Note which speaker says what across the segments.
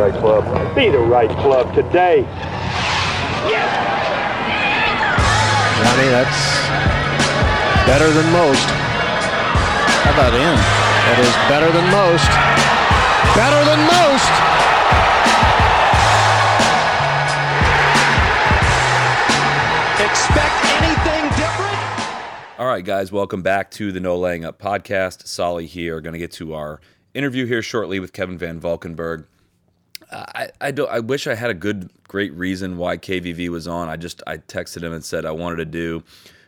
Speaker 1: right club. Be the right club today.
Speaker 2: Johnny, that's better than most.
Speaker 3: How about him?
Speaker 2: That is better than most. Better than most.
Speaker 4: Expect anything different?
Speaker 5: All right, guys, welcome back to the No Laying Up podcast. Solly here. Going to get to our interview here shortly with Kevin Van Valkenburg. I I, don't, I wish I had a good, great reason why KVV was on. I just I texted him and said I wanted to do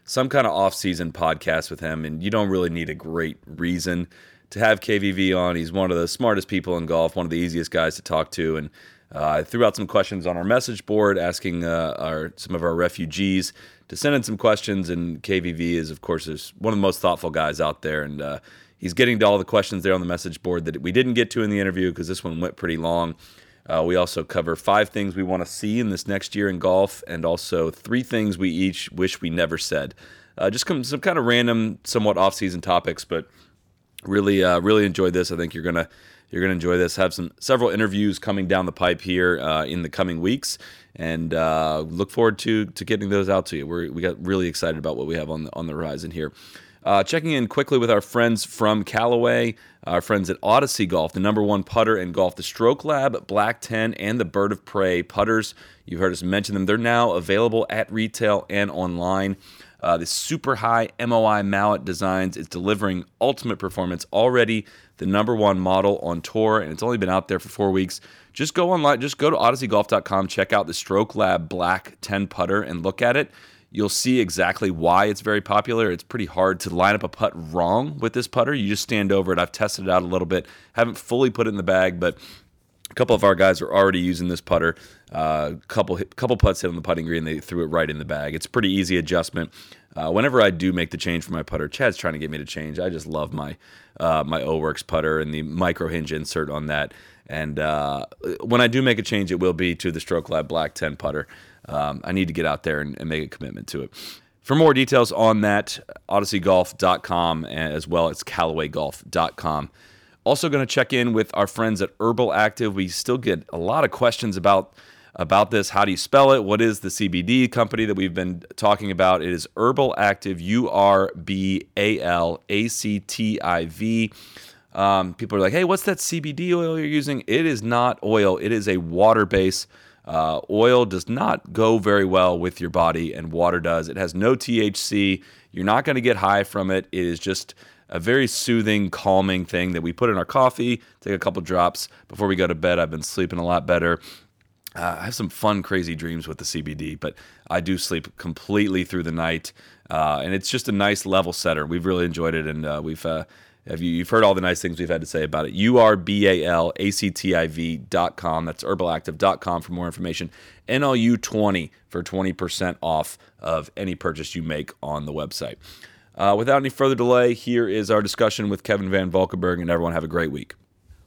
Speaker 5: some kind of off-season podcast with him, and you don't really need a great reason to have KVV on. He's one of the smartest people in golf, one of the easiest guys to talk to, and uh, I threw out some questions on our message board, asking uh, our some of our refugees to send in some questions. And KVV is, of course, is one of the most thoughtful guys out there, and uh, he's getting to all the questions there on the message board that we didn't get to in the interview because this one went pretty long. Uh, we also cover five things we want to see in this next year in golf, and also three things we each wish we never said. Uh, just some, kind of random, somewhat off-season topics, but really, uh, really enjoyed this. I think you're gonna you're gonna enjoy this. Have some several interviews coming down the pipe here uh, in the coming weeks, and uh, look forward to to getting those out to you. We're, we got really excited about what we have on the, on the horizon here. Uh, checking in quickly with our friends from Callaway, our friends at Odyssey Golf, the number one putter in golf, the Stroke Lab, Black 10, and the Bird of Prey putters. You've heard us mention them. They're now available at retail and online. Uh, the super high MOI mallet designs is delivering ultimate performance already, the number one model on tour, and it's only been out there for four weeks. Just go online, just go to odysseygolf.com, check out the Stroke Lab Black 10 putter, and look at it. You'll see exactly why it's very popular. It's pretty hard to line up a putt wrong with this putter. You just stand over it. I've tested it out a little bit, haven't fully put it in the bag, but a couple of our guys are already using this putter. A uh, couple couple putts hit on the putting green, they threw it right in the bag. It's a pretty easy adjustment. Uh, whenever I do make the change for my putter, Chad's trying to get me to change. I just love my uh, my O Works putter and the micro hinge insert on that. And uh, when I do make a change, it will be to the Stroke Lab Black 10 putter. Um, I need to get out there and, and make a commitment to it. For more details on that, odysseygolf.com as well as callawaygolf.com. Also, going to check in with our friends at Urbal Activ. We still get a lot of questions about about this. How do you spell it? What is the CBD company that we've been talking about? It is Urbal Activ, U R B A L A C T I V. Um, people are like, hey, what's that CBD oil you're using? It is not oil, it is a water base. Uh, oil does not go very well with your body, and water does. It has no THC. You're not going to get high from it. It is just a very soothing, calming thing that we put in our coffee, take a couple drops before we go to bed. I've been sleeping a lot better. Uh, I have some fun, crazy dreams with the CBD, but I do sleep completely through the night, uh, and it's just a nice level setter. We've really enjoyed it, and uh, we've have you, you've heard all the nice things we've had to say about it. U R B A L A C T I V dot com. That's urbalactiv.com for more information. NLU20 for 20% off of any purchase you make on the website. Uh, without any further delay, here is our discussion with Kevin Van Valkenburg, and everyone have a great week.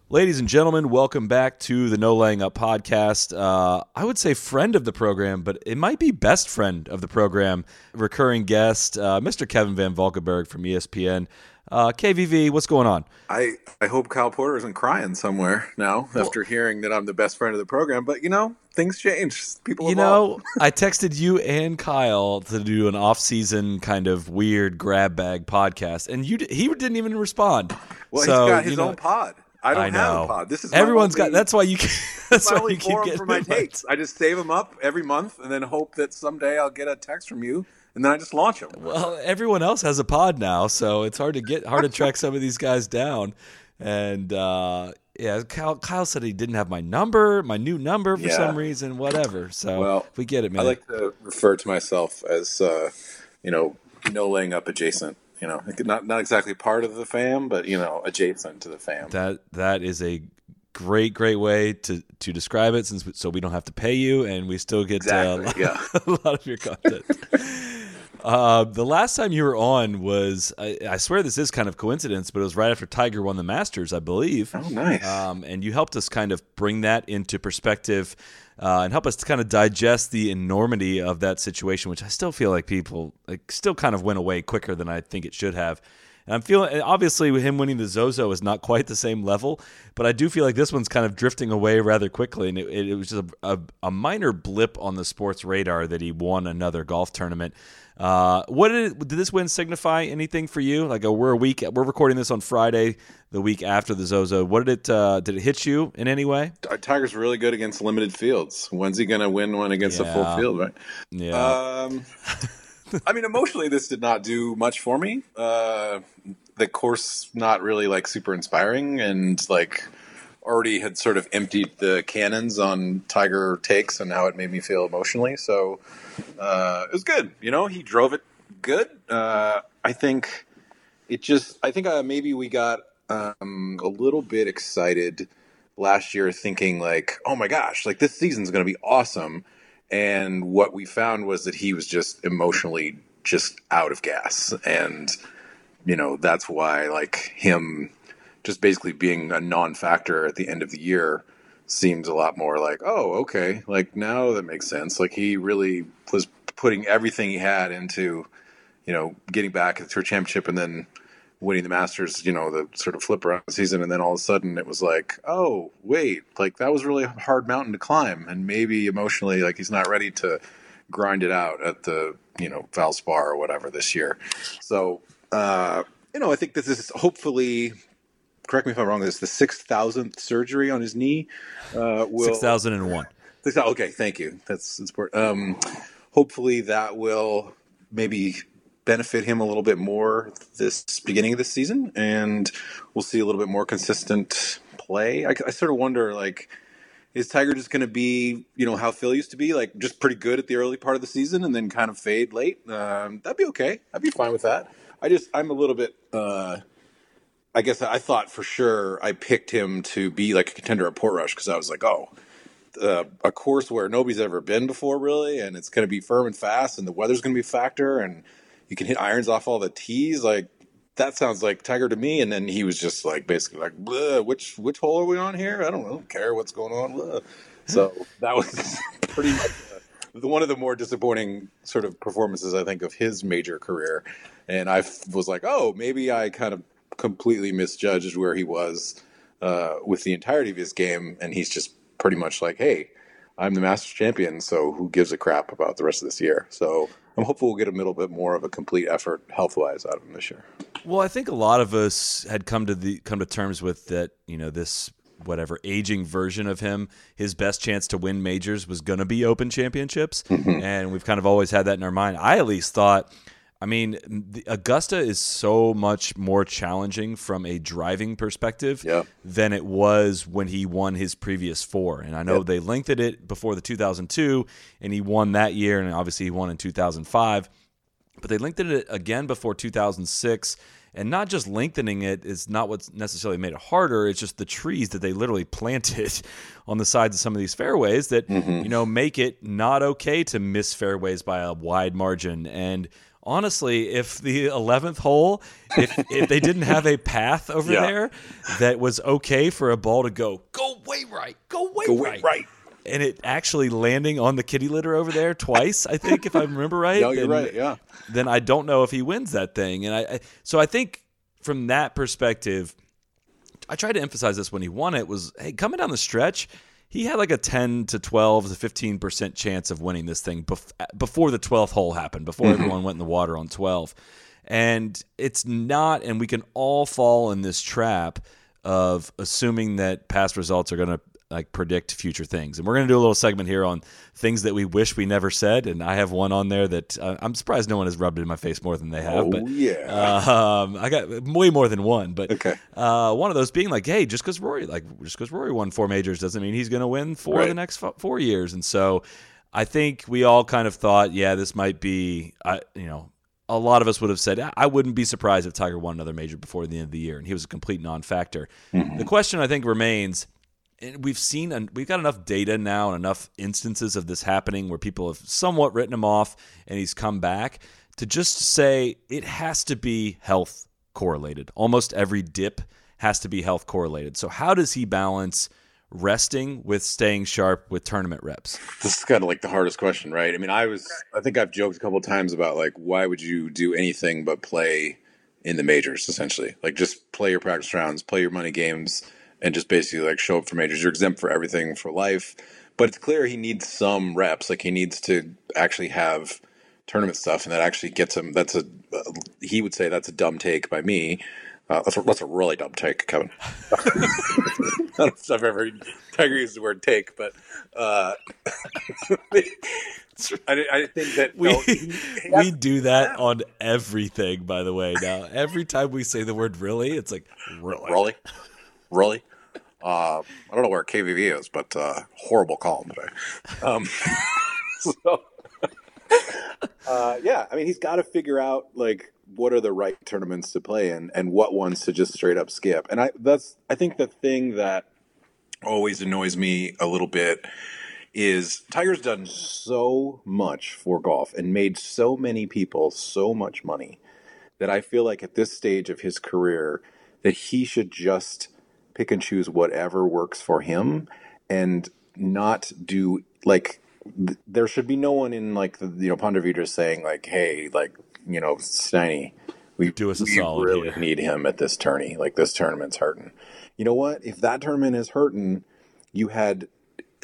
Speaker 5: Ladies and gentlemen, welcome back to the No Laying Up podcast. Uh, I would say friend of the program, but it might be best friend of the program, recurring guest, uh, Mr. Kevin Van Valkenburg from ESPN. Uh, KVV, what's going on?
Speaker 6: I, I hope Kyle Porter isn't crying somewhere now after hearing that I'm the best friend of the program. But you know, things change. People,
Speaker 5: You know, I texted you and Kyle to do an off-season kind of weird grab bag podcast, and you he didn't even respond.
Speaker 6: well,
Speaker 5: So,
Speaker 6: he's got his
Speaker 5: you know,
Speaker 6: own pod. I don't
Speaker 5: I
Speaker 6: have a pod. This is
Speaker 5: Everyone's got. That's why you. That's
Speaker 6: my
Speaker 5: why you keep getting
Speaker 6: for my takes. I just save them up every month and then hope that someday I'll get a text from you, and then I just launch them.
Speaker 5: Well, everyone else has a pod now, so it's hard to get hard to track some of these guys down. And uh, yeah, Kyle, Kyle said he didn't have my number, my new number for
Speaker 6: Yeah.
Speaker 5: some reason, whatever. So
Speaker 6: Well,
Speaker 5: we get it, man.
Speaker 6: I like to refer to myself as, uh, you know, no laying up adjacent. You know, not not exactly part of the fam, but you know, adjacent to the fam.
Speaker 5: that that is a great, great way to to describe it, since so we don't have to pay you, and we still get uh,
Speaker 6: Exactly,
Speaker 5: a, lot, a lot of your content. Uh, the last time you were on was, I, I swear this is kind of coincidence, but it was right after Tiger won the Masters, I believe.
Speaker 6: Oh, nice.
Speaker 5: Um, and you helped us kind of bring that into perspective uh, and help us to kind of digest the enormity of that situation, which I still feel like people like still kind of went away quicker than I think it should have. And I'm feeling obviously with him winning the Zozo is not quite the same level, but I do feel like this one's kind of drifting away rather quickly. And it, it was just a, a, a minor blip on the sports radar that he won another golf tournament. Uh, what did it, did this win signify anything for you? Like, uh, we're a week, we're recording this on Friday, the week after the Zozo. What did it uh, did it hit you in any way?
Speaker 6: Tiger's really good against limited fields. When's he going to win one against
Speaker 5: Yeah.
Speaker 6: a full field? Right.
Speaker 5: Yeah,
Speaker 6: Um, I mean, emotionally, this did not do much for me. Uh, the course not really like super inspiring, and like already had sort of emptied the cannons on Tiger takes and how it made me feel emotionally. So uh, it was good. You know, he drove it good. Uh, I think it just. I think uh, maybe we got um, a little bit excited last year, thinking like, "Oh my gosh, like this season's going to be awesome." And what we found was that he was just emotionally just out of gas, and you know that's why like him just basically being a non-factor at the end of the year seems a lot more like oh okay like now that makes sense. Like he really was putting everything he had into you know getting back to a championship and then winning the masters you know the sort of flip around season. And then all of a sudden it was like oh wait like that was really a hard mountain to climb. And maybe emotionally like he's not ready to grind it out at the you know valspar or whatever this year. So uh you know i think this is hopefully correct me if i'm wrong this is the 6000th surgery on his knee uh will
Speaker 5: six thousand and one.
Speaker 6: Six- Okay, thank you. That's that's important. Um, hopefully, that will maybe benefit him a little bit more this beginning of the season, and we'll see a little bit more consistent play. I, I sort of wonder, like, is Tiger just going to be, you know, how Phil used to be, like, just pretty good at the early part of the season and then kind of fade late? Um, that'd be okay. I'd be fine with that. I just, I'm a little bit. Uh, I guess I thought for sure I picked him to be like a contender at Portrush because I was like, oh, uh, a course where nobody's ever been before, really, and it's going to be firm and fast, and the weather's going to be a factor, and you can hit irons off all the tees. Like that sounds like Tiger to me. And then he was just like basically like, which which hole are we on here? I don't, I don't care what's going on. Bleh." So that was pretty much uh, the- one of the more disappointing sort of performances I think of his major career. And I was like, oh, maybe I kind of completely misjudged where he was uh, with the entirety of his game, and he's just pretty much like, hey, I'm the Masters champion, so who gives a crap about the rest of this year? So I'm hopeful we'll get a little bit more of a complete effort health wise out of him this year.
Speaker 5: Well, I think a lot of us had come to the come to terms with that. You know, this whatever aging version of him, his best chance to win majors was going to be Open Championships, and we've kind of always had that in our mind. I at least thought. I mean, Augusta is so much more challenging from a driving perspective than it was when he won his previous four. And I know
Speaker 6: Yep.
Speaker 5: they lengthened it before the 2002, and he won that year, and obviously he won in 2005 but they lengthened it again before 2006 and not just lengthening it is not what's necessarily made it harder it's just the trees that they literally planted on the sides of some of these fairways that mm-hmm. you know make it not okay to miss fairways by a wide margin and honestly if the 11th hole if if they didn't have a path over
Speaker 6: Yeah.
Speaker 5: there that was okay for a ball to go go way right go way
Speaker 6: Go
Speaker 5: right
Speaker 6: way right.
Speaker 5: and it actually landing on the kitty litter over there twice i think if i remember right
Speaker 6: No, you're
Speaker 5: then-
Speaker 6: right. Yeah.
Speaker 5: then I don't know if he wins that thing. And I, I so I think from that perspective, I tried to emphasize this when he won it was hey coming down the stretch. He had like a 10 to 12 to 15 percent chance of winning this thing bef- before the 12th hole happened, before mm-hmm. everyone went in the water on 12. And it's not, and we can all fall in this trap of assuming that past results are going to like predict future things. And we're going to do a little segment here on things that we wish we never said. And I have one on there that uh, I'm surprised no one has rubbed it in my face more than they have.
Speaker 6: Oh,
Speaker 5: but
Speaker 6: yeah.
Speaker 5: um, I got way more than one. But
Speaker 6: Okay.
Speaker 5: uh, one of those being like, hey, just because Rory, like, just because Rory won four majors doesn't mean he's going to win four of the next fo- four years. And so I think we all kind of thought, yeah, this might be, I, you know, a lot of us would have said, "I- I wouldn't be surprised if Tiger won another major before the end of the year, and he was a complete non-factor. The question I think remains. And we've seen, and we've got enough data now and enough instances of this happening where people have somewhat written him off, and he's come back to just say it has to be health correlated. Almost every dip has to be health correlated. So how does he balance resting with staying sharp with tournament reps?
Speaker 6: This is kind of like the hardest question, right? I mean, I was, I think I've joked a couple times about like, why would you do anything but play in the majors, essentially. Like just play your practice rounds, play your money games, and just basically like show up for majors. You're exempt for everything for life. But it's clear he needs some reps. Like he needs to actually have tournament stuff, and that actually gets him. That's a uh, he would say that's a dumb take by me. Uh, that's, a, that's a really dumb take, Kevin. I don't know if I've ever Tiger used the word take, but uh, I, I think that
Speaker 5: We
Speaker 6: no,
Speaker 5: we do that on everything, by the way. Now, every time we say the word "really," it's like really.
Speaker 6: Really? Really? Uh, I don't know where KVV is, but uh, horrible column today. Um, so, uh, yeah, I mean, he's got to figure out like what are the right tournaments to play in and what ones to just straight up skip. And I that's I think the thing that always annoys me a little bit is Tiger's done so much for golf and made so many people so much money that I feel like at this stage of his career that he should just pick and choose whatever works for him and not do like th- there should be no one in like the you know Ponte Vedra saying like hey like you know Steiny we
Speaker 5: Do us a
Speaker 6: we
Speaker 5: solid
Speaker 6: really
Speaker 5: here."
Speaker 6: need him at this tourney like this tournament's hurting you know what if that tournament is hurting you had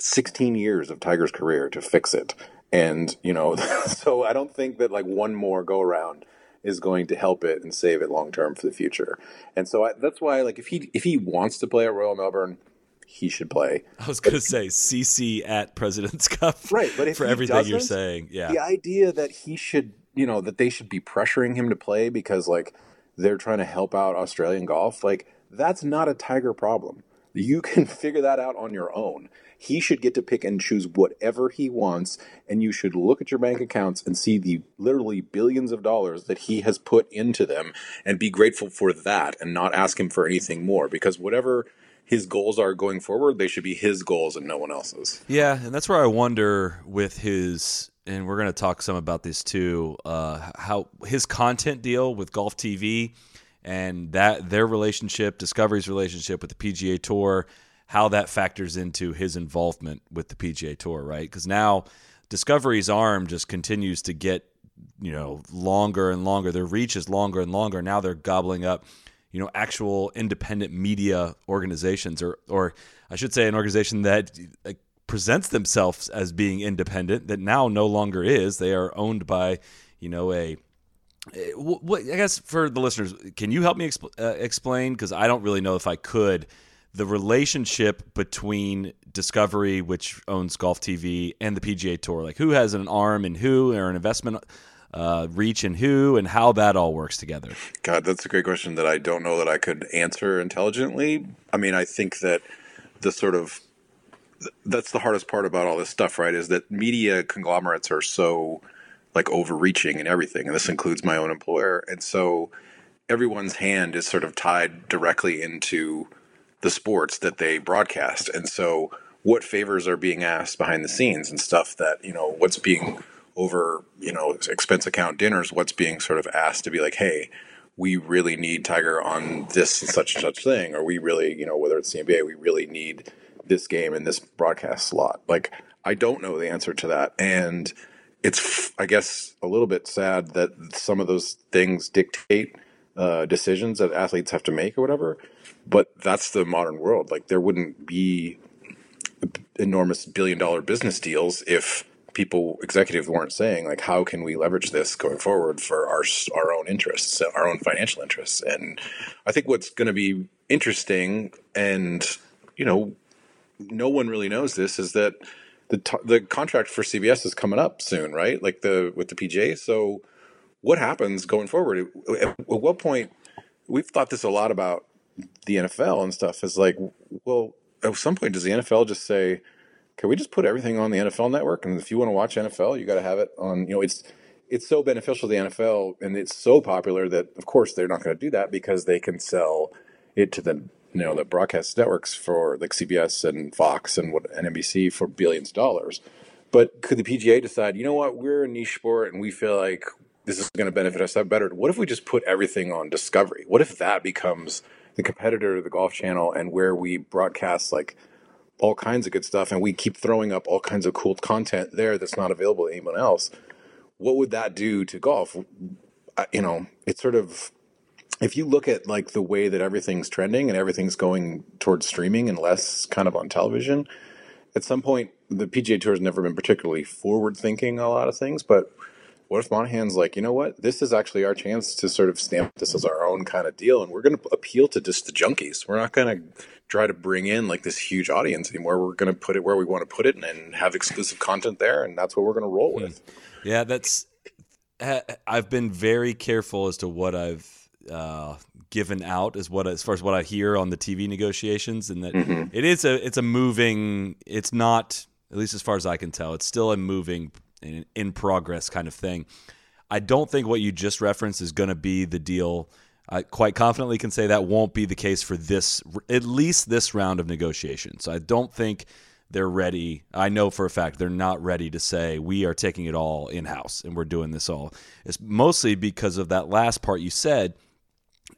Speaker 6: 16 years of Tiger's career to fix it. And, you know, so I don't think that like one more go around is going to help it and save it long term for the future. And so I, that's why like if he if he wants to play at Royal Melbourne, he should play.
Speaker 5: I was gonna say CC at President's Cup,
Speaker 6: Right, but if
Speaker 5: for
Speaker 6: he
Speaker 5: everything you're saying, yeah.
Speaker 6: The idea that he should, you know, that they should be pressuring him to play because like they're trying to help out Australian golf, like that's not a Tiger problem. You can figure that out on your own. He should get to pick and choose whatever he wants, and you should look at your bank accounts and see the literally billions of dollars that he has put into them and be grateful for that and not ask him for anything more because whatever his goals are going forward, they should be his goals and no one else's.
Speaker 5: Yeah, and that's where I wonder with his, and we're going to talk some about this too. Uh, how his content deal with Golf TV and that their relationship, Discovery's relationship with the PGA Tour, how that factors into his involvement with the PGA Tour, right? Because now Discovery's arm just continues to get you know longer and longer. Their reach is longer and longer. Now they're gobbling up you know actual independent media organizations or or I should say an organization that presents themselves as being independent that now no longer is they are owned by you know a I guess for the listeners can you help me uh, explain because I don't really know if I could the relationship between Discovery which owns Golf TV and the PGA Tour like who has an arm and who or an investment uh, reach and who and how that all works together
Speaker 6: God, that's a great question that I don't know that I could answer intelligently. I mean, I think that the sort of that's the hardest part about all this stuff, right? Is that media conglomerates are so like overreaching and everything, and this includes my own employer, and so everyone's hand is sort of tied directly into the sports that they broadcast, and so what favors are being asked behind the scenes and stuff that you know what's being over you know expense account dinners what's being sort of asked to be like hey we really need tiger on this and such and such thing or we really you know whether it's the nba we really need this game in this broadcast slot. Like i don't know the answer to that. And it's i guess a little bit sad that some of those things dictate uh, decisions that athletes have to make or whatever but that's the modern world. Like there wouldn't be enormous billion dollar business deals if people executives weren't saying like how can we leverage this going forward for our our own interests our own financial interests? And i think what's going to be interesting and you know no one really knows this is that the t- the contract for CBS is coming up soon right? Like the with the PGA so what happens going forward? At, at what point we've thought this a lot about the NFL and stuff is like well at some point does the NFL just say can we just put everything on the NFL network? And if you want to watch NFL, you got to have it on. You know, it's it's so beneficial to the NFL, and it's so popular that of course they're not going to do that because they can sell it to the you know the broadcast networks for like CBS and Fox and what and NBC for billions of dollars. But could the PGA decide, you know what, we're a niche sport and we feel like this is going to benefit us that better? What if we just put everything on Discovery? What if that becomes the competitor to the Golf Channel and where we broadcast like all kinds of good stuff and we keep throwing up all kinds of cool content there that's not available to anyone else what would that do to golf? You know it's sort of if you look at like the way that everything's trending and everything's going towards streaming and less kind of on television, at some point the PGA Tour has never been particularly forward thinking a lot of things, but what if Monahan's like, you know what? This is actually our chance to sort of stamp this as our own kind of deal, and we're going to appeal to just the junkies. We're not going to try to bring in like this huge audience anymore. We're going to put it where we want to put it and, and have exclusive content there, and that's what we're going to roll with.
Speaker 5: Yeah, that's. I've been very careful as to what I've uh, given out as what as far as what I hear on the TV negotiations, and that
Speaker 6: Mm-hmm.
Speaker 5: it is a it's a moving. It's not at least as far as I can tell. It's still a moving in, in progress kind of thing. I don't think what you just referenced is going to be the deal. I quite confidently can say that won't be the case for this, at least this round of negotiations. I don't think they're ready. I know for a fact they're not ready to say we are taking it all in house and we're doing this all. It's mostly because of that last part you said,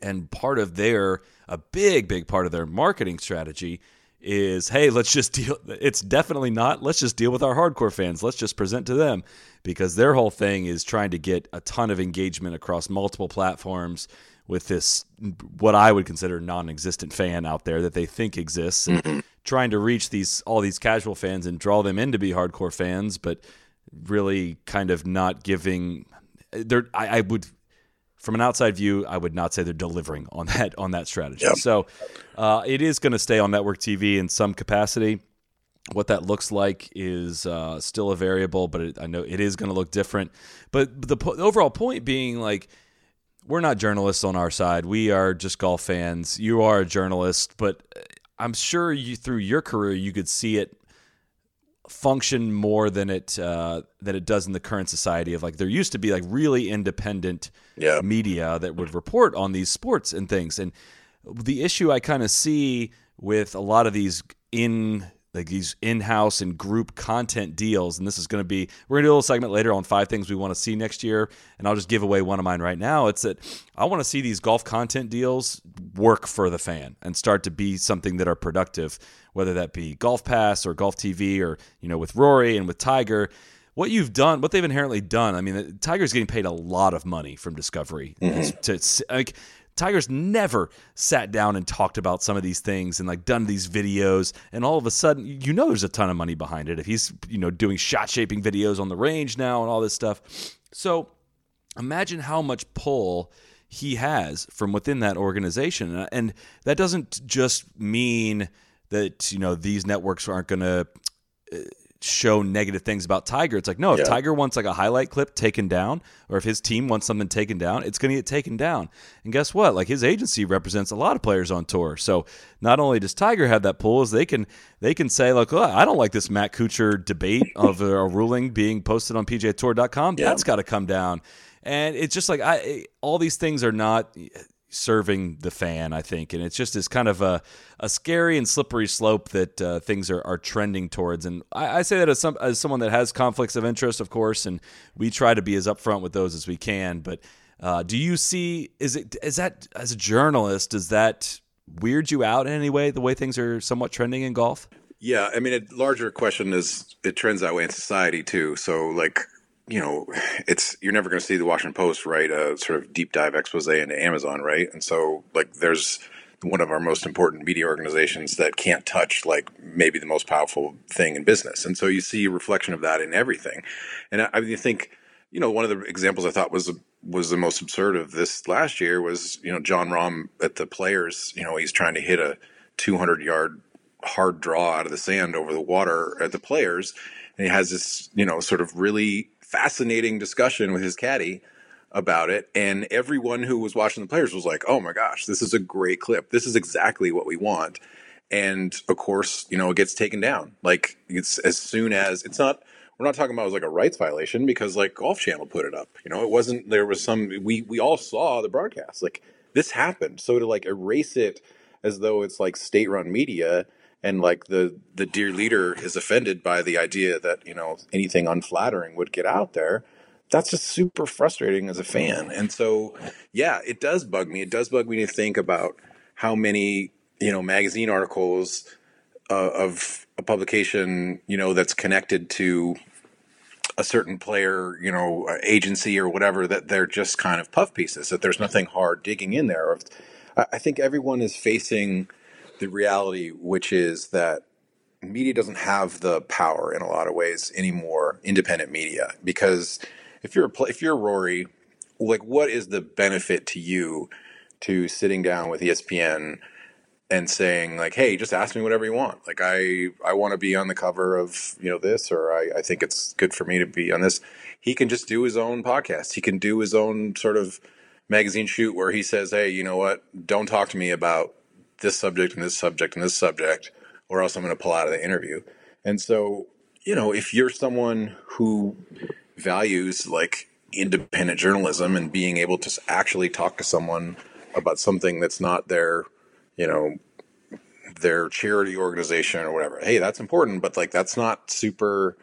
Speaker 5: and part of their a big, big part of their marketing strategy is hey, let's just deal. It's definitely not. Let's just deal with our hardcore fans. Let's just present to them because their whole thing is trying to get a ton of engagement across multiple platforms with this what I would consider non-existent fan out there that they think exists, and trying to reach these all these casual fans and draw them in to be hardcore fans, but really kind of not giving. They're I, I would from an outside view, I would not say they're delivering on that on that strategy.
Speaker 6: Yep.
Speaker 5: So uh, it is going to stay on network TV in some capacity. What that looks like is uh, still a variable, but it, I know it is going to look different. But the, po- the overall point being like we're not journalists on our side. We are just golf fans. You are a journalist, but I'm sure you through your career you could see it function more than it uh, than it does in the current society of like there used to be like really independent
Speaker 6: Yeah.
Speaker 5: media that would report on these sports and things and the issue I kind of see with a lot of these in like these in-house and group content deals and this is going to be we're going to do a little segment later on five things we want to see next year and I'll just give away one of mine right now it's that I want to see these golf content deals work for the fan and start to be something that are productive whether that be golf pass or golf TV or you know with Rory and with Tiger what you've done, what they've inherently done. I mean, Tiger's getting paid a lot of money from Discovery. Mm-hmm. To, like, Tiger's never sat down and talked about some of these things and like done these videos, and all of a sudden, you know, there's a ton of money behind it. If he's you know doing shot shaping videos on the range now and all this stuff, so imagine how much pull he has from within that organization, and that doesn't just mean that you know these networks aren't going to uh, show negative things about Tiger. It's like, no, if
Speaker 6: Yeah.
Speaker 5: Tiger wants like a highlight clip taken down, or if his team wants something taken down, it's going to get taken down. And guess what? Like his agency represents a lot of players on tour. So not only does Tiger have that pull, is they can they can say like, oh, I don't like this Matt Kuchar debate of a, ruling being posted on PGAtour.com.
Speaker 6: Yeah.
Speaker 5: That's got to come down. And it's just like I all these things are not serving the fan, I think, and it's just is kind of a, a scary and slippery slope that uh, things are, are trending towards. And I, I say that as some as someone that has conflicts of interest, of course, and we try to be as upfront with those as we can. But uh, do you see is it is that as a journalist does that weird you out in any way the way things are somewhat trending in golf?
Speaker 6: Yeah, I mean, a larger question is it trends that way in society too. So, like, you know, it's you're never going to see the Washington Post write a sort of deep dive expose into Amazon, right? And so, like, there's one of our most important media organizations that can't touch like maybe the most powerful thing in business, and so you see a reflection of that in everything. And I, I mean, you think you know one of the examples I thought was was the most absurd of this last year was you know Jon Rahm at the Players. You know, he's trying to hit a 200 yard hard draw out of the sand over the water at the players and he has this you know sort of really fascinating discussion with his caddy about it and everyone who was watching the players was like oh my gosh this is a great clip. This is exactly what we want. And of course you know it gets taken down. Like it's as soon as it's not we're not talking about it as like a rights violation because like golf channel put it up. You know it wasn't there was some we we all saw the broadcast. Like this happened. So to like erase it as though it's like state run media and like the the dear leader is offended by the idea that you know anything unflattering would get out there. That's just super frustrating as a fan. And so yeah it does bug me. It does bug me to think about how many you know magazine articles uh, of a publication you know that's connected to a certain player, you know, agency or whatever, that they're just kind of puff pieces, that there's nothing hard digging in there. I think everyone is facing the reality, which is that media doesn't have the power in a lot of ways anymore, independent media, because if you're a, if you're Rory, like what is the benefit to you to sitting down with ESPN and saying like, "Hey, just ask me whatever you want. Like, I I want to be on the cover of you know this, or I, I think it's good for me to be on this." He can just do his own podcast. He can do his own sort of magazine shoot where he says, "Hey, you know what? Don't talk to me about this subject and this subject and this subject, or else I'm going to pull out of the interview." And so, you know, if you're someone who values like independent journalism and being able to actually talk to someone about something that's not their, you know, their charity organization or whatever. Hey, that's important, but like that's not super.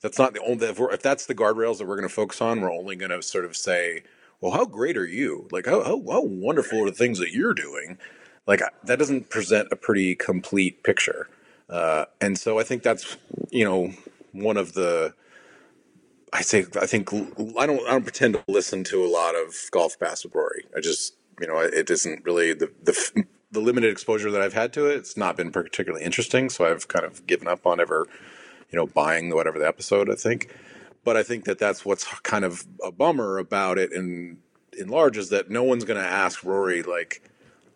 Speaker 6: That's not the only. If, if that's the guardrails that we're going to focus on, we're only going to sort of say, "Well, how great are you? Like, how how, how wonderful are the things that you're doing?" Like that doesn't present a pretty complete picture. Uh, and so I think that's you know one of the I say I think I don't I don't pretend to listen to a lot of GolfPass with Rory. I just you know it isn't really the the the limited exposure that I've had to it. It's not been particularly interesting, so I've kind of given up on ever you know buying whatever the episode. I think, but I think that that's what's kind of a bummer about it in in large is that no one's going to ask Rory like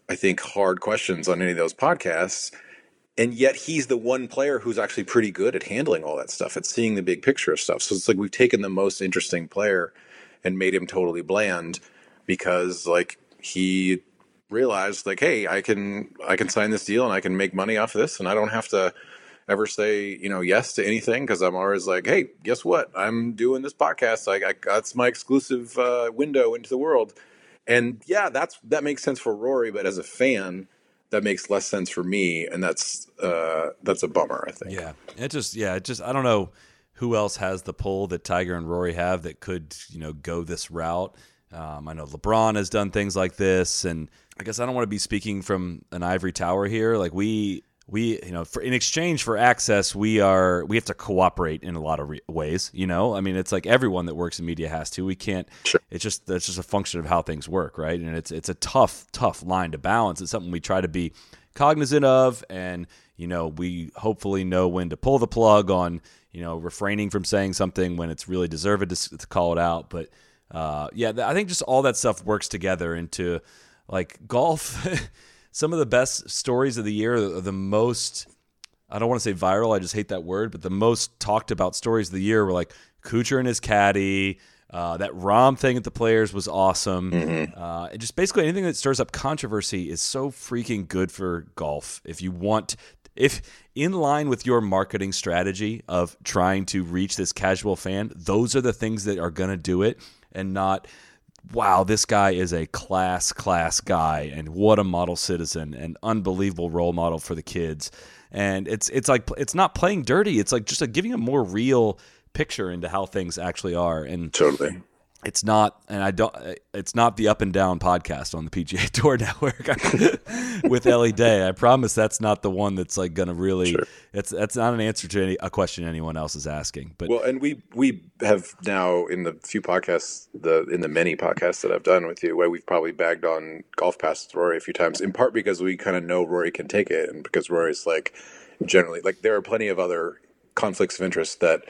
Speaker 6: I think hard questions on any of those podcasts and yet he's the one player who's actually pretty good at handling all that stuff, at seeing the big picture of stuff. So it's like we've taken the most interesting player and made him totally bland because like he realized like, hey, I can I can sign this deal and I can make money off of this, and I don't have to ever say you know yes to anything because I'm always like, hey, guess what? I'm doing this podcast. I, I that's my exclusive uh, window into the world. And yeah, that's that makes sense for Rory, but as a fan that makes less sense for me, and that's uh, that's a bummer. I think.
Speaker 5: Yeah, it just yeah, it just I don't know who else has the pull that Tiger and Rory have that could you know go this route. Um, I know LeBron has done things like this, and I guess I don't want to be speaking from an ivory tower here. Like we we you know for in exchange for access we are we have to cooperate in a lot of re- ways you know? I mean it's like everyone that works in media has to. We can't
Speaker 6: sure.
Speaker 5: it's just that's just a function of how things work right? And it's it's a tough tough line to balance. It's something we try to be cognizant of and you know we hopefully know when to pull the plug on you know refraining from saying something when it's really deserved to, to call it out. But uh, yeah i think just all that stuff works together into like golf some of the best stories of the year, the, the most I don't want to say viral, I just hate that word, but the most talked about stories of the year were like Kuchar and his caddy. Uh, that Rahm thing at the Players was awesome.
Speaker 6: Mm-hmm.
Speaker 5: Uh, just basically anything that stirs up controversy is so freaking good for golf. If you want, if in line with your marketing strategy of trying to reach this casual fan, those are the things that are going to do it, and not wow, this guy is a class, class guy, and what a model citizen, and unbelievable role model for the kids. And it's it's like it's not playing dirty. It's like just like giving a more real picture into how things actually are. And
Speaker 6: totally,
Speaker 5: it's not and i don't it's not the up and down podcast on the pga tour network with ellie day i promise that's not the one that's like gonna really
Speaker 6: Sure.
Speaker 5: it's that's not an answer to any, a question anyone else is asking but
Speaker 6: well, and we we have now in the few podcasts, the in the many podcasts that I've done with you, where we've probably bagged on GolfPass Rory a few times, in part because we kind of know Rory can take it, and because Rory's like generally like there are plenty of other conflicts of interest that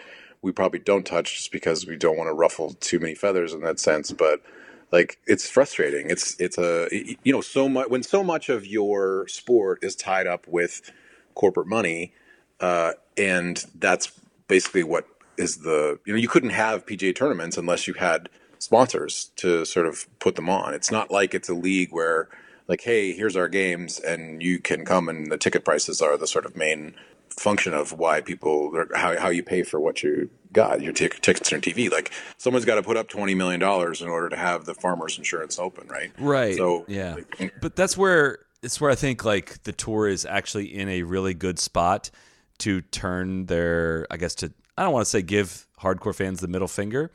Speaker 6: we probably don't touch just because we don't want to ruffle too many feathers in that sense, but like it's frustrating. It's it's a you know so much when so much of your sport is tied up with corporate money, uh, and that's basically what is the you know you couldn't have PGA tournaments unless you had sponsors to sort of put them on. It's not like it's a league where like hey here's our games and you can come and the ticket prices are the sort of main function of why people how how you pay for what you got your t- tickets on TV. Like someone's got to put up twenty million dollars in order to have the farmers insurance open, right?
Speaker 5: right
Speaker 6: So
Speaker 5: yeah
Speaker 6: like,
Speaker 5: but that's where it's where i think like the tour is actually in a really good spot to turn their i guess to i don't want to say give hardcore fans the middle finger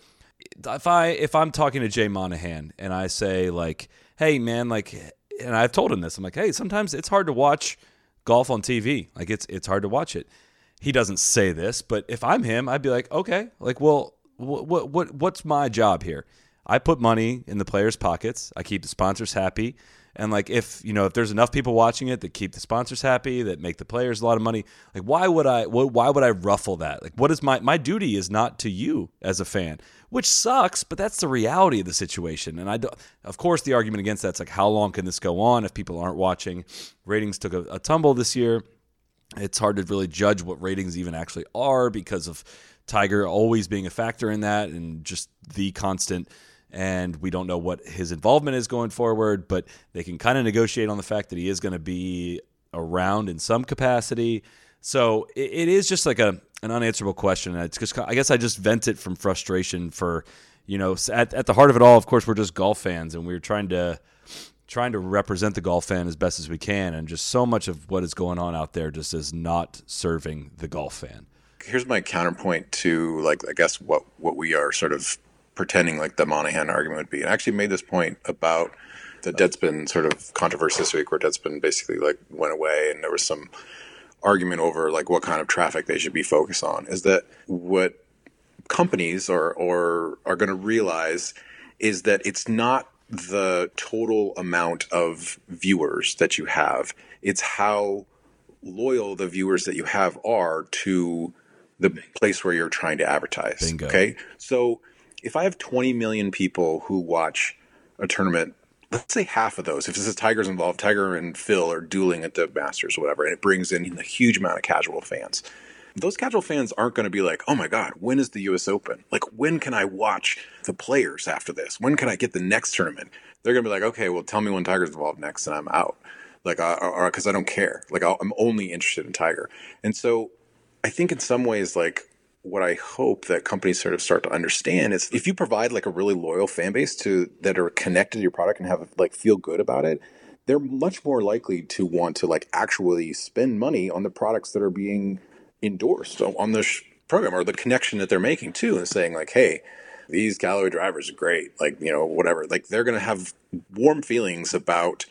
Speaker 5: if i if i'm talking to jay monahan and i say like hey man like and i've told him this i'm like hey sometimes it's hard to watch golf on tv like it's it's hard to watch it he doesn't say this but if i'm him i'd be like okay like well what what, what what's my job here? I put money in the players' pockets. I keep the sponsors happy. And like if you know if there's enough people watching it that keep the sponsors happy, that make the players a lot of money, like why would I why would I ruffle that? Like what is my my duty is not to you as a fan, which sucks, but that's the reality of the situation. And I do, of course the argument against that's like how long can this go on if people aren't watching? Ratings took a, a tumble this year. It's hard to really judge what ratings even actually are because of Tiger always being a factor in that and just the constant and we don't know what his involvement is going forward, but they can kind of negotiate on the fact that he is going to be around in some capacity. So it, it is just like a an unanswerable question. It's just I guess I just vent it from frustration for you know at at the heart of it all. Of course, we're just golf fans, and we're trying to trying to represent the golf fan as best as we can, and just so much of what is going on out there just is not serving the golf fan.
Speaker 6: Here's my counterpoint to like I guess what what we are sort of pretending like the Monahan argument would be. And I actually made this point about the Deadspin sort of controversy this week, where Deadspin basically like went away, and there was some argument over like what kind of traffic they should be focused on. Is that what companies or or are going to realize is that it's not the total amount of viewers that you have; it's how loyal the viewers that you have are to the place where you're trying to advertise.
Speaker 5: Bingo.
Speaker 6: Okay, so if I have 20 million people who watch a tournament, let's say half of those, if this is Tiger's involved, Tiger and Phil are dueling at the Masters or whatever, and it brings in a huge amount of casual fans. Those casual fans aren't going to be like, oh my God, when is the US Open? Like, when can I watch the players after this? When can I get the next tournament? They're going to be like, okay, well, tell me when Tiger's involved next, and I'm out. Like, uh, or because I don't care. Like, i I'm only interested in Tiger. And so I think in some ways, like, what I hope that companies sort of start to understand is if you provide like a really loyal fan base to that are connected to your product and have like feel good about it, they're much more likely to want to like actually spend money on the products that are being endorsed on the program or the connection that they're making too and saying like, hey, these Callaway drivers are great, like you know whatever. Like they're going to have warm feelings about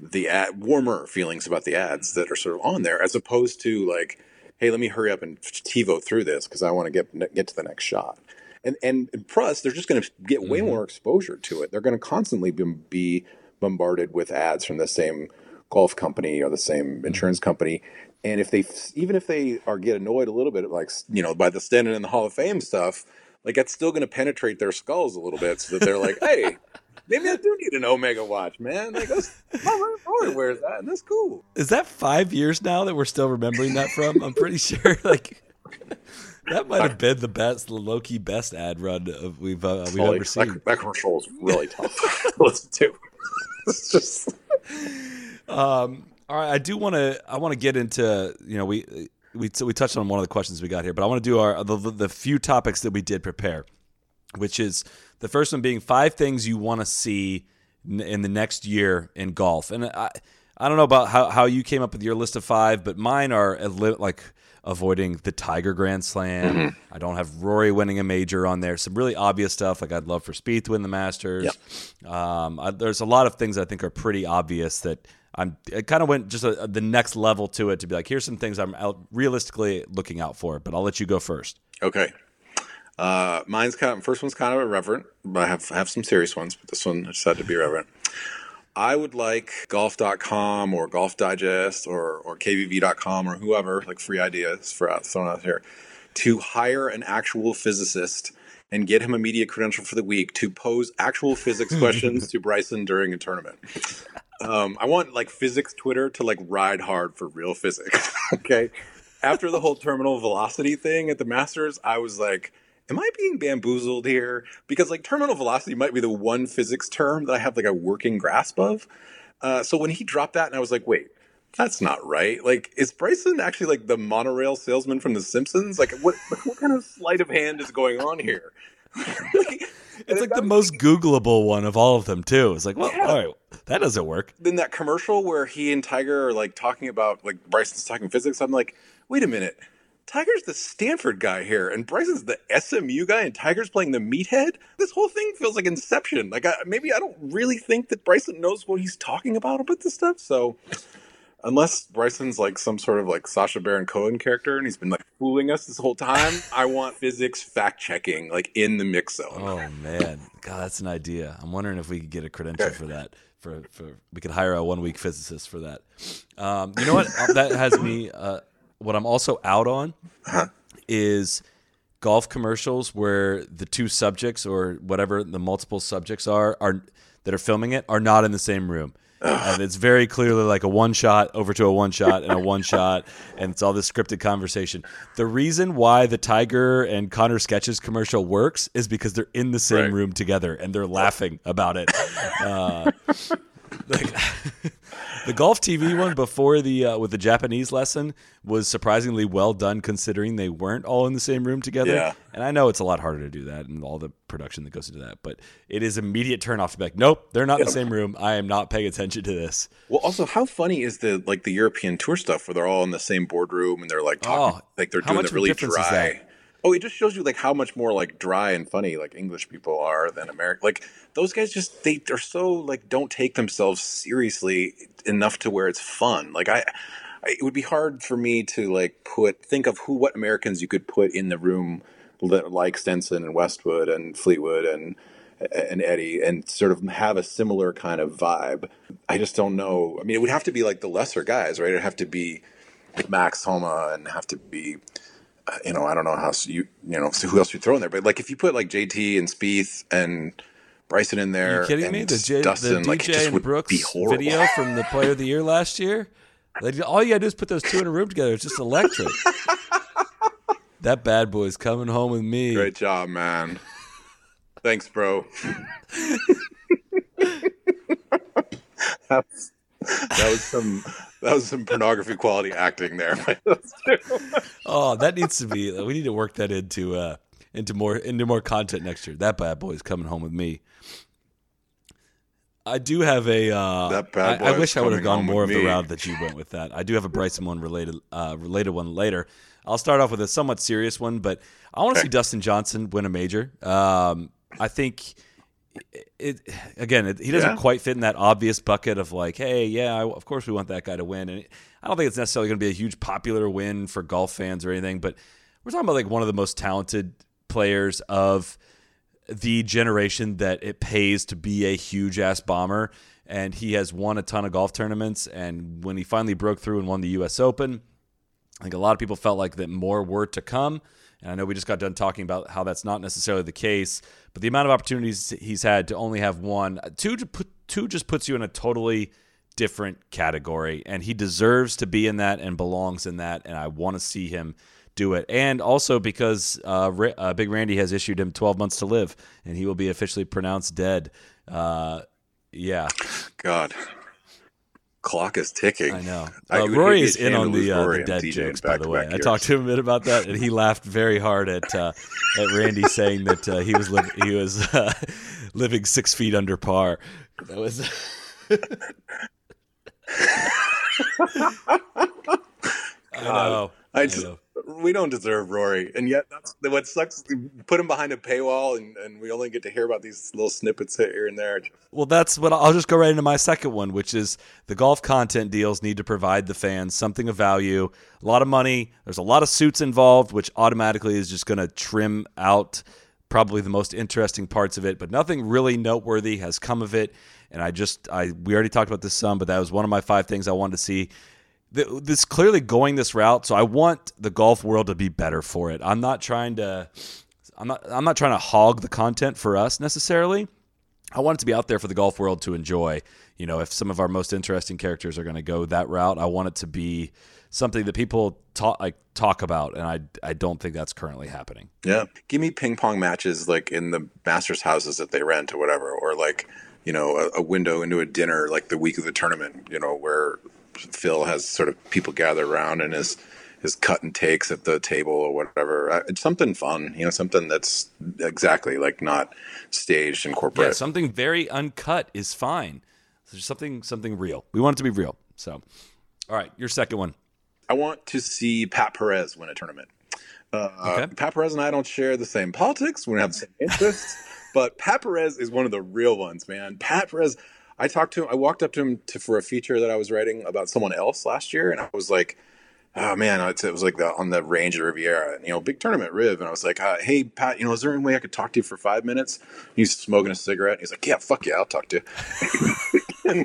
Speaker 6: the ad, warmer feelings about the ads that are sort of on there, as opposed to like hey, let me hurry up and TiVo through this because I want to get get to the next shot. And and plus, they're just going to get way mm-hmm. more exposure to it. They're going to constantly be, be bombarded with ads from the same golf company or the same mm-hmm. insurance company. And if they, even if they are get annoyed a little bit, like you know, by the standing in the Hall of Fame stuff, like that's still going to penetrate their skulls a little bit, so that they're like, hey, maybe I do need an Omega watch, man. Like that's my wears that, and that's cool.
Speaker 5: Is that five years now that we're still remembering that from? I'm pretty sure. Like that might have been the best, the low key best ad run of we've uh, we've ever seen.
Speaker 6: That, commercial was really tough to listen to. It's just.
Speaker 5: Um, all right, I do want to. I want to get into. You know, we we we touched on one of the questions we got here, but I want to do our the, the few topics that we did prepare, which is the first one being five things you want to see in the next year in golf. And I, I don't know about how, how you came up with your list of five, but mine are like avoiding the Tiger Grand Slam. Mm-hmm. I don't have Rory winning a major on there. Some really obvious stuff, like I'd love for Spieth to win the Masters. Yep. Um, I, there's a lot of things I think are pretty obvious that I'm. I kind of went just a, the next level to it to be like, here's some things I'm realistically looking out for. But I'll let you go first.
Speaker 6: Okay. Uh, mine's kind of first one's kind of irreverent, but I have have some serious ones. But this one I decided to be irreverent. I would like golf.com or Golf Digest or or KVV.com or whoever like free ideas for out thrown out here to hire an actual physicist and get him a media credential for the week to pose actual physics questions to Bryson during a tournament. Um, I want like physics Twitter to like ride hard for real physics. okay. After the whole terminal velocity thing at the Masters, I was like, am I being bamboozled here? Because like terminal velocity might be the one physics term that I have like a working grasp of. Uh, so when he dropped that, and I was like, wait, that's not right. Like, is Bryson actually like the monorail salesman from The Simpsons? Like, what what kind of sleight of hand is going on here?
Speaker 5: like, it's like the most Googleable one of all of them too. It's like, well, yeah. all right, that doesn't work.
Speaker 6: Then that commercial where he and Tiger are like talking about like Bryson's talking physics. I'm like, wait a minute Tiger's the Stanford guy here, and Bryson's the SMU guy, and Tiger's playing the meathead. This whole thing feels like Inception. Like, I, maybe I don't really think that Bryson knows what he's talking about about this stuff. So, unless Bryson's like some sort of like Sacha Baron Cohen character and he's been like fooling us this whole time, I want physics fact checking like in the mix zone.
Speaker 5: Oh man, God, that's an idea. I'm wondering if we could get a credential for that. For for we could hire a one week physicist for that. Um, you know what? that has me. Uh, what I'm also out on is golf commercials where the two subjects or whatever the multiple subjects are are that are filming it are not in the same room. And it's very clearly like a one shot over to a one shot and a one shot, and it's all this scripted conversation. The reason why the Tiger and Connor Sketches commercial works is because they're in the same
Speaker 6: Right.
Speaker 5: room together and they're laughing about it. Uh, like the golf TV one before the uh, with the Japanese lesson was surprisingly well done considering they weren't all in the same room together.
Speaker 6: Yeah.
Speaker 5: And I know it's a lot harder to do that and all the production that goes into that, but it is immediate turn off to be like, nope, they're not in the same room. I am not paying attention to this.
Speaker 6: Well, also, how funny is the like the European tour stuff where they're all in the same boardroom and they're like talking,
Speaker 5: Oh,
Speaker 6: like they're doing it really dry. Oh, it just shows you like how much more like dry and funny like English people are than American. Like those guys just they are so like don't take themselves seriously enough to where it's fun. Like I, I it would be hard for me to like put think of who what Americans you could put in the room like Stenson and Westwood and Fleetwood and and Eddie and sort of have a similar kind of vibe. I just don't know. I mean, it would have to be like the lesser guys, right? It'd have to be Max Homa and have to be, uh, you know, I don't know how you, you know, so who else you throw in there? But like if you put like JT and Spieth and Bryson in there.
Speaker 5: Are
Speaker 6: there,
Speaker 5: you kidding
Speaker 6: and
Speaker 5: me? The, J-
Speaker 6: Dustin,
Speaker 5: the
Speaker 6: like it
Speaker 5: DJ
Speaker 6: just
Speaker 5: and Brooks
Speaker 6: be horrible.
Speaker 5: video from the Player of the Year last year. Like, all you gotta do is put those two in a room together. It's just electric. that bad boy's coming home with me.
Speaker 6: Great job, man. Thanks, bro. that, was, that was some that was some pornography quality acting there.
Speaker 5: Oh, that needs to be. We need to work that into uh, into more into more content next year. That bad boy's coming home with me. I do have a. Uh,
Speaker 6: That bad
Speaker 5: I, I wish I would have gone more of the route that you went with that. I do have a Bryson one related uh, related one later. I'll start off with a somewhat serious one, but I want to see Dustin Johnson win a major. Um, I think it, it again. It, he doesn't
Speaker 6: Yeah.
Speaker 5: quite fit in that obvious bucket of like, hey, yeah, I, of course we want that guy to win. And I don't think it's necessarily going to be a huge popular win for golf fans or anything, but we're talking about like one of the most talented players of the generation that it pays to be a huge ass bomber. And he has won a ton of golf tournaments. And when he finally broke through and won the U.S. Open, I think a lot of people felt like that more were to come. And I know we just got done talking about how that's not necessarily the case, but the amount of opportunities he's had to only have one, two, two just puts you in a totally different category. And he deserves to be in that and belongs in that. And I want to see him do it. And also because uh, Ra- uh, Big Randy has issued him 12 months to live, and he will be officially pronounced dead. Uh, yeah,
Speaker 6: God, clock is ticking.
Speaker 5: I know.
Speaker 6: I
Speaker 5: Uh, Rory is in on the, uh, the dead jokes, by the way. I talked to him a bit about that, and he laughed very hard at uh, at Randy saying that uh, he was li- he was uh, living six feet under par. That was. I know.
Speaker 6: I just
Speaker 5: know.
Speaker 6: We don't deserve Rory, and yet that's what sucks. Put him behind a paywall, and, and we only get to hear about these little snippets here and there.
Speaker 5: Well, that's what I'll just go right into my second one, which is the golf content deals need to provide the fans something of value, a lot of money. There's a lot of suits involved, which automatically is just going to trim out probably the most interesting parts of it. But nothing really noteworthy has come of it. And I just, I we already talked about this some, but that was one of my five things I wanted to see. Th- This clearly going this route, so I want the golf world to be better for it. I'm not trying to, I'm not, I'm not trying to hog the content for us necessarily. I want it to be out there for the golf world to enjoy. You know, if some of our most interesting characters are going to go that route, I want it to be something that people talk like talk about, and I I don't think that's currently happening.
Speaker 6: Yeah, give me ping pong matches like in the masters houses that they rent or whatever, or like you know a, a window into a dinner like the week of the tournament. You know where Phil has sort of people gather around and his his cut and takes at the table or whatever. Uh, It's something fun, you know, something that's exactly like not staged and corporate.
Speaker 5: Yeah, something very uncut is fine. There's something something real. We want it to be real. So, all right, your second one.
Speaker 6: I want to see Pat Perez win a tournament. Uh,
Speaker 5: Okay.
Speaker 6: Pat Perez and I don't share the same politics. We don't have the same interests. but Pat Perez is one of the real ones, man. Pat Perez, I talked to him. I walked up to him to, for a feature that I was writing about someone else last year, and I was like, "Oh man!" It was like the, on the range of Riviera, you know, big tournament Riv, and I was like, uh, "Hey Pat, you know, is there any way I could talk to you for five minutes?" He's smoking a cigarette. He's like, "Yeah, fuck yeah, I'll talk to you."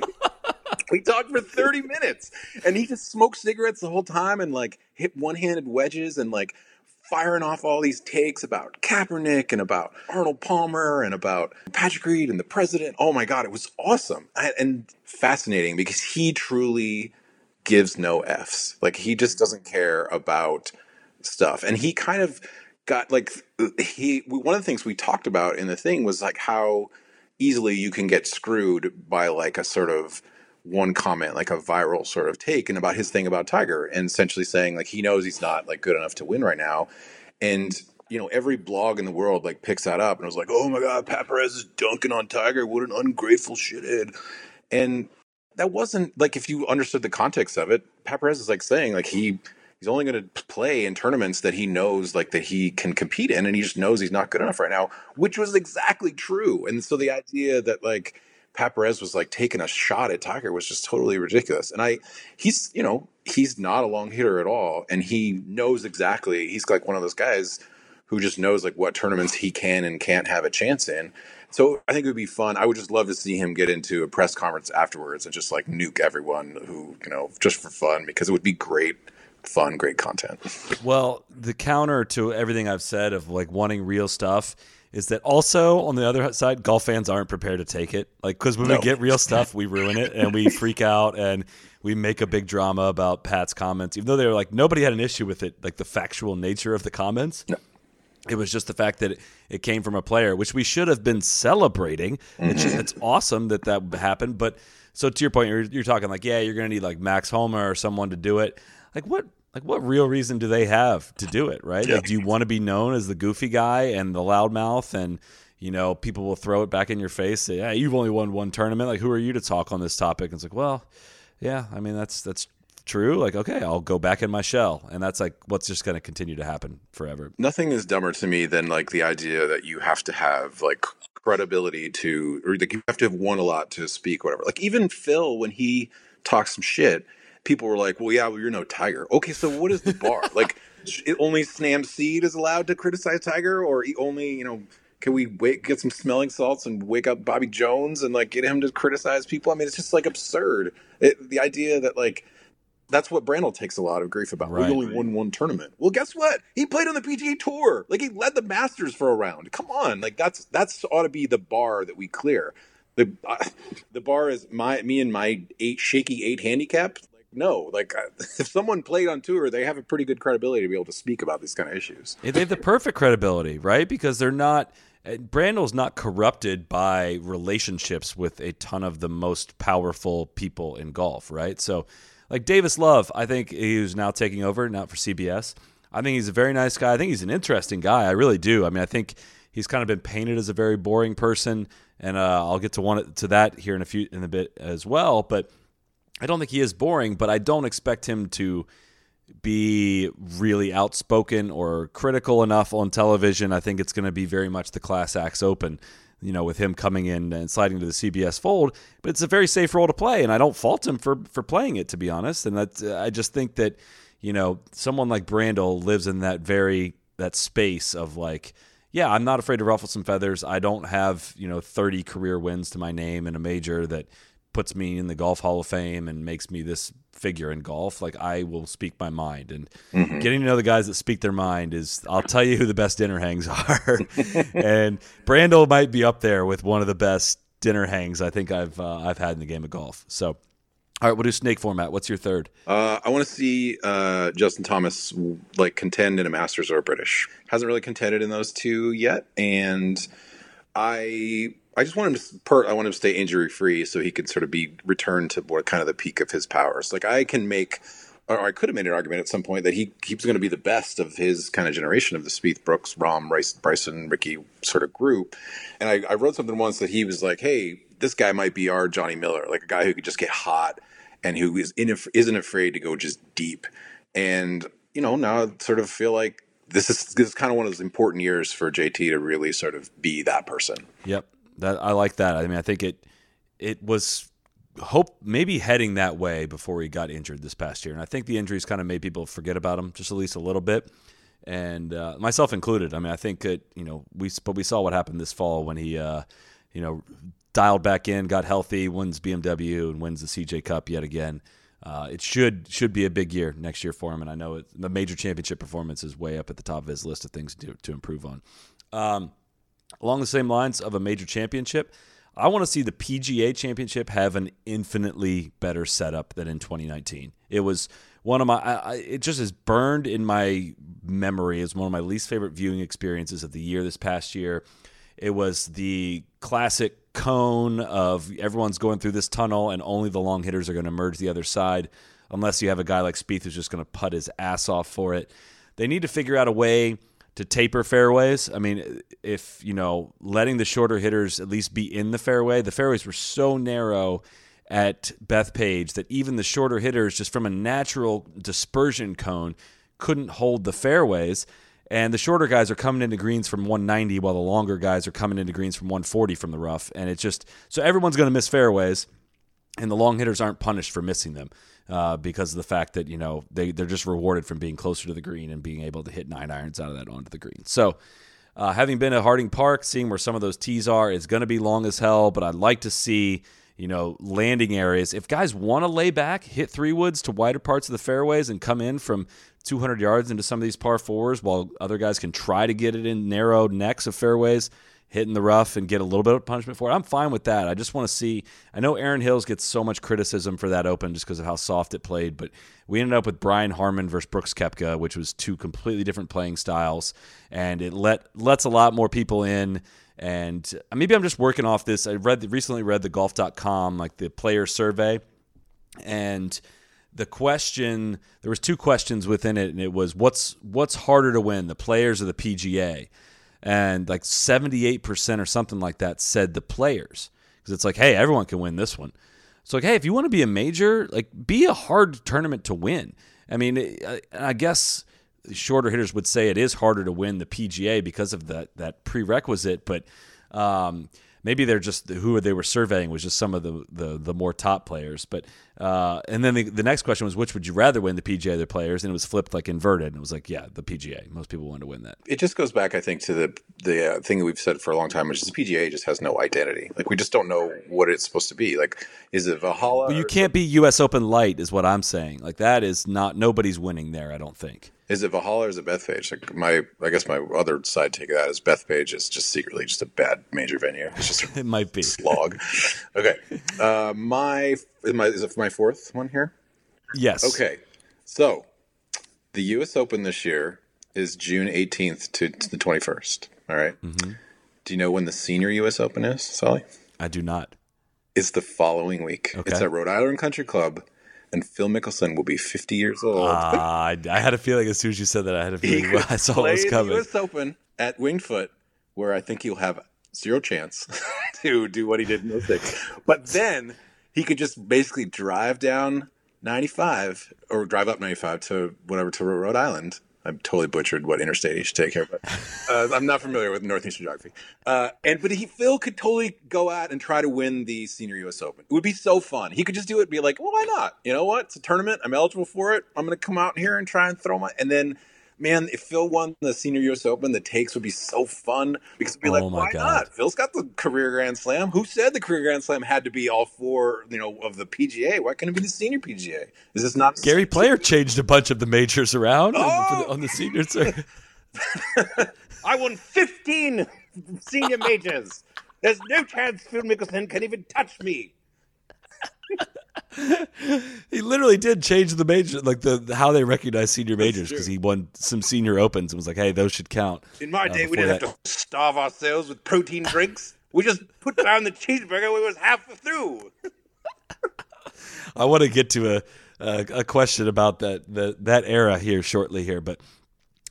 Speaker 6: we talked for 30 minutes and he just smoked cigarettes the whole time and like hit one-handed wedges and like firing off all these takes about Kaepernick and about Arnold Palmer and about Patrick Reed and the president. Oh my God, it was awesome and fascinating because he truly gives no F's. Like he just doesn't care about stuff. And he kind of got like, he, one of the things we talked about in the thing was like how easily you can get screwed by like a sort of, one comment, like a viral sort of take, and about his thing about Tiger, and essentially saying like he knows he's not like good enough to win right now, and you know every blog in the world like picks that up and was like, oh my god, Pat is dunking on Tiger, what an ungrateful shithead, and that wasn't like if you understood the context of it, Pat is like saying like he he's only going to play in tournaments that he knows like that he can compete in, and he just knows he's not good enough right now, which was exactly true, and so the idea that like Pat was like taking a shot at Tiger was just totally ridiculous. And I, he's, you know, he's not a long hitter at all. And he knows exactly, he's like one of those guys who just knows like what tournaments he can and can't have a chance in. So I think it would be fun. I would just love to see him get into a press conference afterwards and just like nuke everyone who, you know, just for fun because it would be great fun, great content.
Speaker 5: Well, the counter to everything I've said of like wanting real stuff is that also on the other side, golf fans aren't prepared to take it. Like, because when no. we get real stuff, we ruin it and we freak out and we make a big drama about Pat's comments, even though they were like nobody had an issue with it, like the factual nature of the comments. No. It was just the fact that it, it, came from a player, which we should have been celebrating. Mm-hmm. It's, it's awesome that that happened. But so to your point, you're, you're talking like, yeah, you're going to need like Max Homa or someone to do it. Like, what like what real reason do they have to do it right? Yeah. like do you want to be known as the goofy guy and the loudmouth and you know people will throw it back in your face say yeah you've only won one tournament. Like who are you to talk on this topic? And it's like well yeah i mean that's that's true. Like okay i'll go back in my shell. And that's like what's just going to continue to happen forever.
Speaker 6: Nothing is dumber to me than like the idea that you have to have like credibility to or like you have to have won a lot to speak whatever. Like even phil when he talks some shit people were like, "Well, yeah, well, you're no Tiger." Okay, so what is the bar? like, only Sam Snead is allowed to criticize Tiger, or only you know, can we wait, get some smelling salts and wake up Bobby Jones and like get him to criticize people? I mean, it's just like absurd. It, the idea that like that's what Brandel takes a lot of grief about. Right. We only won one tournament. Well, guess what? He played on the PGA Tour. Like he led the Masters for a round. Come on, like that's that's ought to be the bar that we clear. The uh, the bar is my me and my eight shaky eight handicap no. Like, if someone played on tour, they have a pretty good credibility to be able to speak about these kind of issues.
Speaker 5: They have the perfect credibility, right? Because they're not. Uh, Brandel's not corrupted by relationships with a ton of the most powerful people in golf, right? So, like Davis Love, I think he's now taking over now for CBS. I think he's a very nice guy. I think he's an interesting guy. I really do. I mean, I think he's kind of been painted as a very boring person, and uh, I'll get to one to that here in a few in a bit as well. But I don't think he is boring, but I don't expect him to be really outspoken or critical enough on television. I think it's going to be very much the class acts open, you know, with him coming in and sliding to the CBS fold. But it's a very safe role to play, and I don't fault him for for playing it, to be honest. And that I just think that you know someone like Brandel lives in that very that space of like. Yeah, I'm not afraid to ruffle some feathers. I don't have, you know, 30 career wins to my name in a major that puts me in the golf hall of fame and makes me this figure in golf like i will speak my mind and mm-hmm. getting to know the guys that speak their mind is i'll tell you who the best dinner hangs are and brandel might be up there with one of the best dinner hangs i think i've uh, i've had in the game of golf so all right, we'll do snake format. What's your third?
Speaker 6: Uh, I want to see uh, Justin Thomas like contend in a Masters or a British. Hasn't really contended in those two yet, and I I just want him to I want him to stay injury free so he can sort of be returned to what kind of the peak of his powers. Like I can make, or I could have made an argument at some point that he keeps going to be the best of his kind of generation of the Spieth, Brooks, Rahm, Rice, Bryson, Rickie sort of group. And I, I wrote something once that he was like, "Hey, this guy might be our Johnny Miller, like a guy who could just get hot and who is in, isn't afraid to go just deep." And you know, now I sort of feel like this is this is kind of one of those important years for JT to really sort of be that person.
Speaker 5: Yep. That I like that. I mean, I think it it was hope maybe heading that way before he got injured this past year. And I think the injuries kind of made people forget about him just at least a little bit, and uh, myself included. I mean, I think that you know we but we saw what happened this fall when he uh, you know dialed back in, got healthy, wins BMW, and wins the CJ Cup yet again. Uh, it should should be a big year next year for him, and I know it, the major championship performance is way up at the top of his list of things to, to improve on. Um, along the same lines of a major championship, I want to see the PGA Championship have an infinitely better setup than in 2019. It was one of my, I, it just is burned in my memory as one of my least favorite viewing experiences of the year this past year. It was the classic cone of everyone's going through this tunnel and only the long hitters are going to merge the other side, unless you have a guy like Spieth who's just going to put his ass off for it. They need to figure out a way to taper fairways. I mean, if you know, letting the shorter hitters at least be in the fairway. The fairways were so narrow at Bethpage that even the shorter hitters, just from a natural dispersion cone, couldn't hold the fairways. And the shorter guys are coming into greens from 190, while the longer guys are coming into greens from 140 from the rough. And it's just so everyone's going to miss fairways, and the long hitters aren't punished for missing them uh, because of the fact that you know they they're just rewarded from being closer to the green and being able to hit nine irons out of that onto the green. So. Uh, having been at Harding Park, seeing where some of those tees are is going to be long as hell, but I'd like to see you know, landing areas. If guys want to lay back, hit three woods to wider parts of the fairways and come in from 200 yards into some of these par fours while other guys can try to get it in narrow necks of fairways, hitting the rough and get a little bit of punishment for it. I'm fine with that. I just want to see. I know Erin Hills gets so much criticism for that open just because of how soft it played, but we ended up with Brian Harman versus Brooks Koepka, which was two completely different playing styles, and it let lets a lot more people in. And uh, maybe I'm just working off this. I read recently read the golf.com like the player survey, and the question there was two questions within it and it was what's what's harder to win the players or the PGA and like 78% or something like that said the players. Because it's like hey everyone can win this one. So like hey if you want to be a major like be a hard tournament to win. I mean I, I guess shorter hitters would say it is harder to win the PGA because of that that prerequisite but um, maybe they're just who they were surveying was just some of the the, the more top players. But uh, and then the, the next question was which would you rather win the PGA or the players? And it was flipped like inverted, and it was like yeah, the PGA. Most people want to win that.
Speaker 6: It just goes back, I think, to the the uh, thing that we've said for a long time, which is the PGA just has no identity. Like we just don't know what it's supposed to be. Like is it Valhalla?
Speaker 5: Well, you can't be U.S. Open light, is what I'm saying. Like that is not nobody's winning there. I don't think.
Speaker 6: Is it Valhalla or is it Bethpage? Like my, I guess my other side take of that is Bethpage is just secretly just a bad major venue. It's just
Speaker 5: it might be
Speaker 6: slog. okay, uh, my is my is it my fourth one here?
Speaker 5: Yes.
Speaker 6: Okay, so the U.S. Open this year is June 18th to, to the 21st. All right?
Speaker 5: mm-hmm.
Speaker 6: Do you know when the Senior U.S. Open is, Soly?
Speaker 5: I do not.
Speaker 6: It's the following week.
Speaker 5: Okay.
Speaker 6: It's at Rhode Island Country Club and Phil Mickelson will be 50 years old.
Speaker 5: Uh, I, I, had a feeling as soon as you said that, I had a feeling well, I saw it was coming.
Speaker 6: The U.S. Open at Winged Foot, where I think he'll have zero chance to do what he did in 06. But then he could just basically drive down 95 or drive up 95 to whatever to Rhode Island. I totally butchered what interstate he should take here, but uh, I'm not familiar with northeastern geography. Uh, and but he Phil could totally go out and try to win the Senior U.S. Open. It would be so fun. He could just do it, and be like, well, why not? You know what? It's a tournament. I'm eligible for it. I'm going to come out here and try and throw my. And then man, if Phil won the Senior U.S. Open, the takes would be so fun because it'd be
Speaker 5: Oh
Speaker 6: like,
Speaker 5: my
Speaker 6: why
Speaker 5: God.
Speaker 6: not? Phil's got the career Grand Slam. Who said the career Grand Slam had to be all four, you know, of the PGA? Why couldn't it be the Senior PGA? Is this not
Speaker 5: Gary Player changed a bunch of the majors around on the- for
Speaker 6: Oh!
Speaker 5: on the senior circuit.
Speaker 7: I won 15 senior majors. There's no chance Phil Mickelson can even touch me.
Speaker 5: He literally did change the major, like the how they recognize senior majors, because he won some senior opens and was like, "Hey, those should count."
Speaker 7: In my
Speaker 5: Uh,
Speaker 7: day, we didn't
Speaker 5: that-
Speaker 7: have to starve ourselves with protein drinks. We just put down the cheeseburger when it was half through.
Speaker 5: I want to get to a, a a question about that the, that era here shortly here, but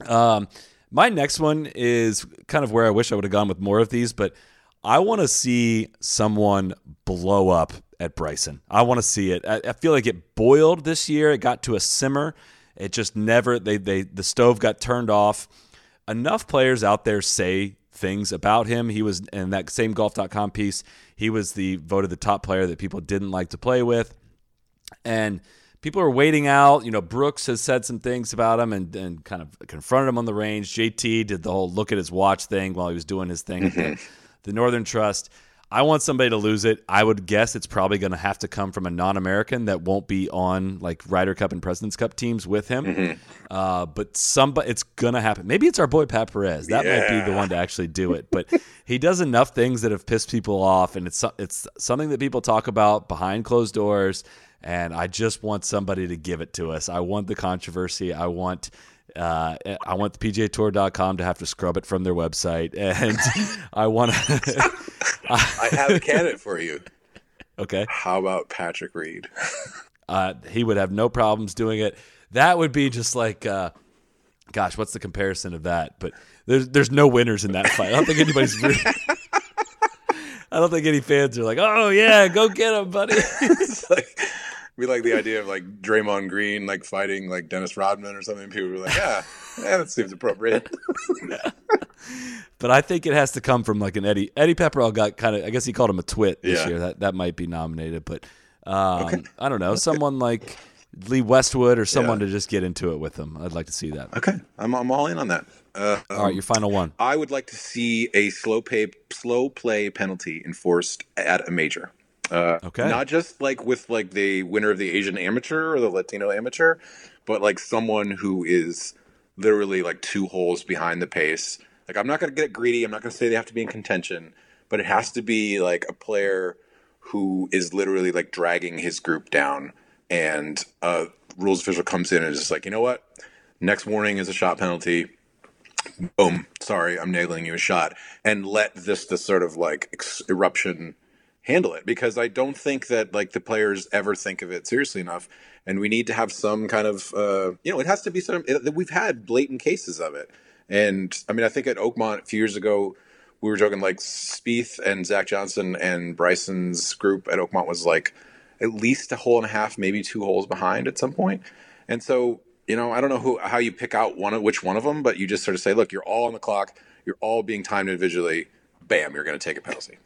Speaker 5: um, my next one is kind of where I wish I would have gone with more of these, but I want to see someone blow up at Bryson. I want to see it. I, I feel like it boiled this year. It got to a simmer. It just never they they the stove got turned off. Enough players out there say things about him. He was in that same golf.com piece. He was the voted the top player that people didn't like to play with. And people are waiting out. You know, Brooks has said some things about him and, and kind of confronted him on the range. JT did the whole look at his watch thing while he was doing his thing at the, mm-hmm. the Northern Trust. I want somebody to lose it. I would guess it's probably going to have to come from a non-American that won't be on like Ryder Cup and Presidents Cup teams with him. Uh, but somebody, it's going to happen. Maybe it's our boy Pat Perez. That might be the one to actually do it. But he does enough things that have pissed people off, and it's it's something that people talk about behind closed doors. And I just want somebody to give it to us. I want the controversy. I want. Uh, I want the PGAtour.com to have to scrub it from their website, and I want to.
Speaker 6: I have a candidate for you.
Speaker 5: Okay.
Speaker 6: How about Patrick Reed?
Speaker 5: Uh, he would have no problems doing it. That would be just like, uh, gosh, what's the comparison of that? But there's there's no winners in that fight. I don't think anybody's. Really, I don't think any fans are like, oh yeah, go get him, buddy.
Speaker 6: it's like we like the idea of like Draymond Green like fighting like Dennis Rodman or something. People were like, yeah, yeah, that seems appropriate.
Speaker 5: but I think it has to come from like an Eddie Eddie Pepperell got kind of. I guess he called him a twit this
Speaker 6: Yeah.
Speaker 5: year. That that might be nominated, but um, I don't know. Someone like Lee Westwood or someone
Speaker 6: Yeah.
Speaker 5: to just get into it with him. I'd like to see that.
Speaker 6: okay, I'm I'm all in on that. Uh,
Speaker 5: All right, your final one.
Speaker 6: I would like to see a slow pay slow play penalty enforced at a major. Uh,
Speaker 5: Okay.
Speaker 6: Not just like with like the winner of the Asian amateur or the Latino amateur, but like someone who is literally like two holes behind the pace. Like I'm not going to get greedy. I'm not going to say they have to be in contention, but it has to be like a player who is literally like dragging his group down, and a rules official comes in and is just like, you know what? Next warning is a shot penalty boom, sorry, I'm nailing you a shot, and let this this sort of like ex- eruption handle it because I don't think that like the players ever think of it seriously enough, and we need to have some kind of uh, you know it has to be some it, we've had blatant cases of it, and I mean I think at Oakmont a few years ago we were joking like Spieth and Zach Johnson and Bryson's group at Oakmont was like at least a hole and a half, maybe two holes behind at some point, and so you know, I don't know who how you pick out one of which one of them, but you just sort of say, look, you're all on the clock, you're all being timed individually. Bam, you're going to take a penalty.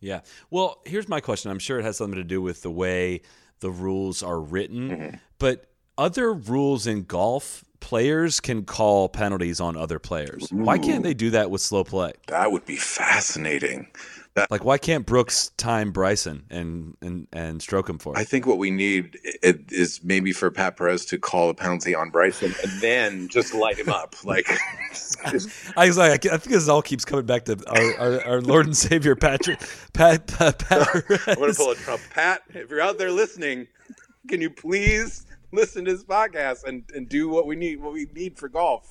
Speaker 5: Yeah. Well, here's my question. I'm sure it has something to do with the way the rules are written,
Speaker 6: Mm-hmm.
Speaker 5: but other rules in golf, players can call penalties on other players. Why can't they do that with slow play?
Speaker 6: That would be fascinating.
Speaker 5: Like, why can't Brooks time Bryson and and and stroke him for it?
Speaker 6: I think what we need is maybe for Pat Perez to call a penalty on Bryson and then just light him up. Like,
Speaker 5: I was like, I think this all keeps coming back to our, our, our Lord and Savior Patrick Pat Pat, Pat
Speaker 6: I'm going to pull a Trump. Pat, if you're out there listening, can you please listen to this podcast and, and do what we need what we need for golf?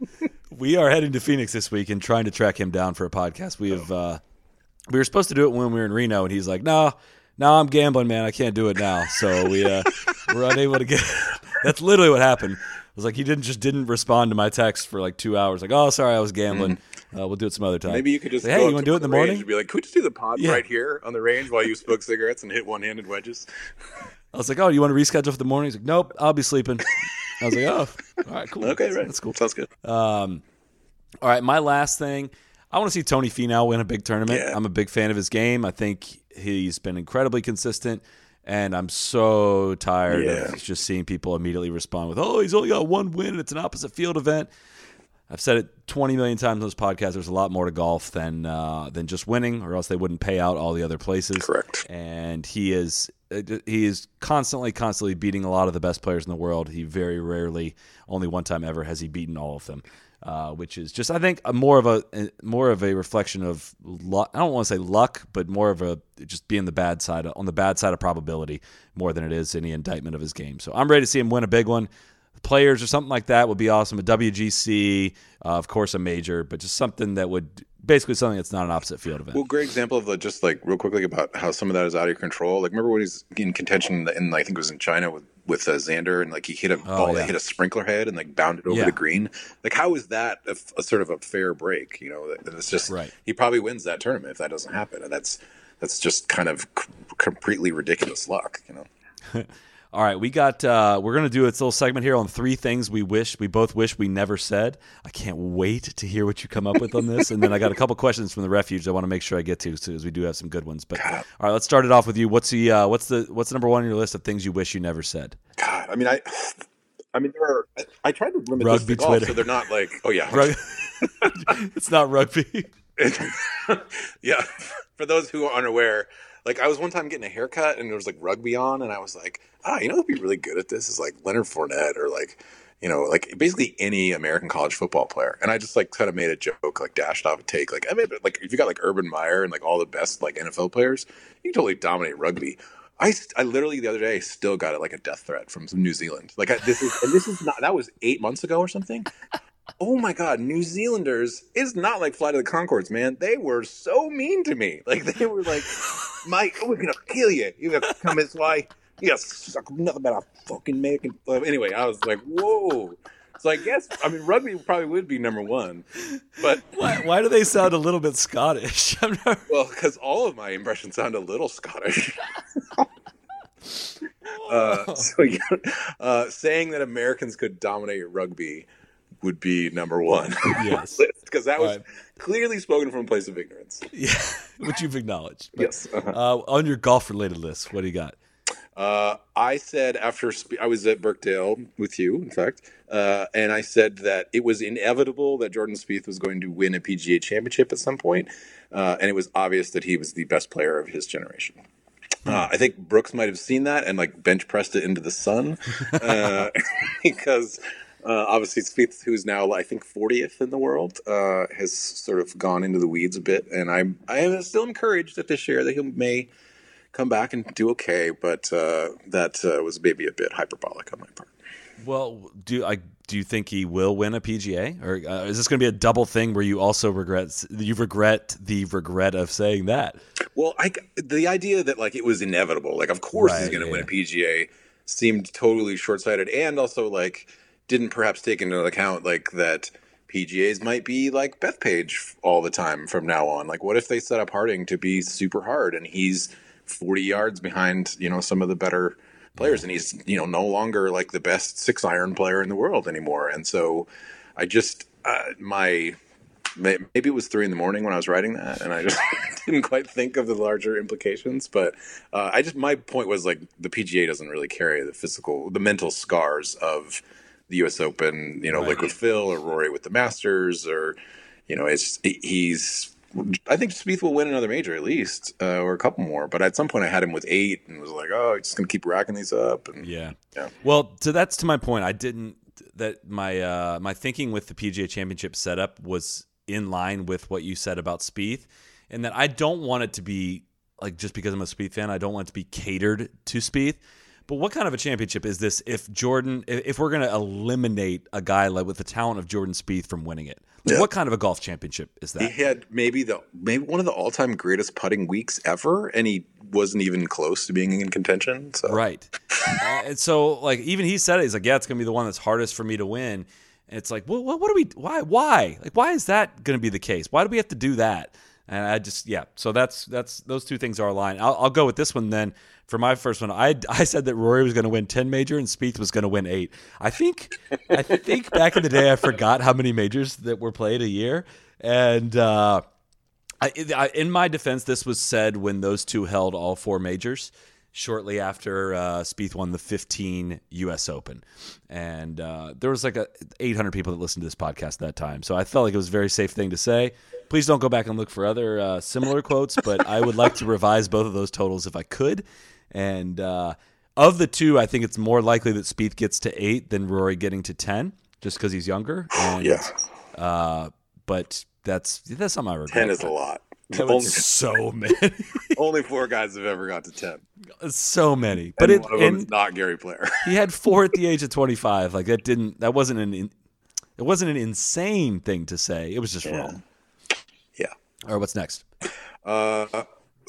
Speaker 5: We are heading to Phoenix this week and trying to track him down for a podcast. We have uh, we were supposed to do it when we were in Reno, and he's like, "No, no, I'm gambling, man. I can't do it now." So we uh, we're unable to get. That's literally what happened. I was like, he didn't just didn't respond to my text for like two hours. Like, oh, sorry, I was gambling. Uh, we'll do it some other time.
Speaker 6: Maybe you could just go
Speaker 5: hey, you want
Speaker 6: to
Speaker 5: do it in the
Speaker 6: range
Speaker 5: morning?
Speaker 6: Be like, could we just do the pod
Speaker 5: Yeah.
Speaker 6: right here on the range while you smoke cigarettes and hit one-handed wedges?
Speaker 5: I was like, oh, you want to reschedule for the morning? He's like, nope, I'll be sleeping. I was like, oh, all right, cool.
Speaker 6: Okay, right.
Speaker 5: That's cool.
Speaker 6: Sounds good.
Speaker 5: Um, all right, my last thing. I want to see Tony Finau win a big tournament.
Speaker 6: Yeah.
Speaker 5: I'm a big fan of his game. I think he's been incredibly consistent, and I'm so tired
Speaker 6: Yeah.
Speaker 5: of just seeing people immediately respond with, "Oh, he's only got one win, and it's an opposite field event." I've said it 20 million times on this podcast. There's a lot more to golf than uh, than just winning, or else they wouldn't pay out all the other places.
Speaker 6: Correct.
Speaker 5: And he is he is constantly, constantly beating a lot of the best players in the world. He very rarely, only one time ever, has he beaten all of them. Uh, which is just, I think, a more of a more of a reflection of luck. I don't want to say luck, but more of a just being the bad side on the bad side of probability more than it is any indictment of his game. So I'm ready to see him win a big one players or something like that would be awesome. A WGC, uh, of course, a major, but just something that would basically something that's not an opposite field event.
Speaker 6: Well, great example of the, just like real quickly about how some of that is out of your control. Like, remember when he's in contention, in I think it was in China with with uh, Xander, and like he hit a ball
Speaker 5: yeah.
Speaker 6: that hit a sprinkler head and like bounded over
Speaker 5: Yeah.
Speaker 6: the green. Like, how is that a, a sort of a fair break? You know, and it's just
Speaker 5: Right.
Speaker 6: he probably wins that tournament if that doesn't happen, and that's that's just kind of c- completely ridiculous luck. You know.
Speaker 5: All right, we got. Uh, we're gonna do its little segment here on three things we wish we both wish we never said. I can't wait to hear what you come up with on this, and then I got a couple questions from the refuge I want to make sure I get to, because we do have some good ones. But all right, let's start it off with you. What's the uh, what's the what's the number one on your list of things you wish you never said?
Speaker 6: God, I mean, I, I mean, there are. I, I tried to limit
Speaker 5: Rugby
Speaker 6: this to golf, so they're not like, oh yeah,
Speaker 5: Rug- it's not rugby.
Speaker 6: yeah. For those who are unaware, like I was one time getting a haircut and there was like rugby on, and I was like, ah, you know, who'd be really good at this is like Leonard Fournette or like, you know, like basically any American college football player. And I just like kind of made a joke, like dashed off a take, like I mean, like if you got like Urban Meyer and like all the best like NFL players, you can totally dominate rugby. I, I literally the other day still got it like a death threat from some New Zealand. Like I, this is and this is not that was eight months ago or something. Oh my god, New Zealanders is not like Flight of the Conchords, man. They were so mean to me. Like they were like, Mike, we're gonna kill you. You gotta come this way. You gotta suck nothing but a fucking American. Anyway, I was like, whoa. So I guess I mean rugby probably would be number one, but
Speaker 5: Why, why do they sound a little bit Scottish? I'm not,
Speaker 6: well, because all of my impressions sound a little Scottish. uh, so yeah, uh, saying that Americans could dominate rugby would be number one.
Speaker 5: Yes.
Speaker 6: because that was
Speaker 5: Right.
Speaker 6: clearly spoken from a place of ignorance.
Speaker 5: yeah, which you've acknowledged. But,
Speaker 6: Yes. uh-huh.
Speaker 5: Uh, on your golf related list, what do you got?
Speaker 6: Uh, I said after spe- I was at Birkdale with you, in fact, uh, and I said that it was inevitable that Jordan Spieth was going to win a PGA Championship at some point, uh, and it was obvious that he was the best player of his generation. Uh, I think Brooks might have seen that and like bench pressed it into the sun, uh, because uh, obviously Spieth, who's now I think 40th in the world, uh, has sort of gone into the weeds a bit, and I'm I am still encouraged that this year that he may come back and do okay, but uh, that uh, was maybe a bit hyperbolic on my part.
Speaker 5: Well, do I do you think he will win a PGA, or uh, is this going to be a double thing where you also regret you regret the regret of saying that?
Speaker 6: Well, I the idea that like it was inevitable, like of course he's going to
Speaker 5: yeah.
Speaker 6: win a PGA, seemed totally short sighted, and also like didn't perhaps take into account like that PGAs might be like Bethpage all the time from now on. Like, what if they set up Harding to be super hard and he's forty yards behind you know some of the better players, and he's you know no longer like the best six iron player in the world anymore, and so I just uh, my maybe it was three in the morning when I was writing that, and I just didn't quite think of the larger implications. But uh, I just my point was like the PGA doesn't really carry the physical, the mental scars of the U.S. Open, you know, like with Phil or Rory with the Masters, or you know, it's he's. I think Spieth will win another major at least, uh, or a couple more. But at some point, I had him with eight, and was like, "Oh, he's just gonna keep racking these up." And
Speaker 5: Yeah.
Speaker 6: Yeah.
Speaker 5: Well, so that's to my point. I didn't that my uh, my thinking with the PGA Championship setup was in line with what you said about Spieth, and that I don't want it to be like just because I'm a Spieth fan, I don't want it to be catered to Spieth. But what kind of a championship is this if Jordan if we're going to eliminate a guy like with the talent of Jordan Spieth from winning it? Like,
Speaker 6: Yeah.
Speaker 5: What kind of a golf championship is that?
Speaker 6: He had maybe the maybe one of the all time greatest putting weeks ever, and he wasn't even close to being in contention. So
Speaker 5: Right. And so, like, even he said it. He's like, "Yeah, it's gonna be the one that's hardest for me to win." And it's like, well, what, what are we? Why? Why? Like, why is that gonna be the case? Why do we have to do that? And I just, yeah. So that's that's those two things are aligned. I'll, I'll go with this one then. For my first one, I I said that Rory was gonna win ten major and Spieth was gonna win eight. I think I think back in the day, I forgot how many majors that were played a year, and. uh I, I, in my defense, this was said when those two held all four majors shortly after uh, Spieth won the 15 U.S. Open, and uh, there was like a 800 people that listened to this podcast at that time. So I felt like it was a very safe thing to say. Please don't go back and look for other uh, similar quotes, but I would like to revise both of those totals if I could. And uh, of the two, I think it's more likely that Spieth gets to eight than Rory getting to 10, just because he's younger. And,
Speaker 6: yeah,
Speaker 5: uh, but that's that's not my regret.
Speaker 6: ten is a lot. Only,
Speaker 5: so many,
Speaker 6: only four guys have ever got to ten,
Speaker 5: so many. But
Speaker 6: and
Speaker 5: it,
Speaker 6: one of them is
Speaker 5: and
Speaker 6: not Gary Player.
Speaker 5: he had four at the age of twenty five. Like that didn't that wasn't an in, it wasn't an insane thing to say. It was just wrong.
Speaker 6: yeah.
Speaker 5: All right, what's next?
Speaker 6: Uh,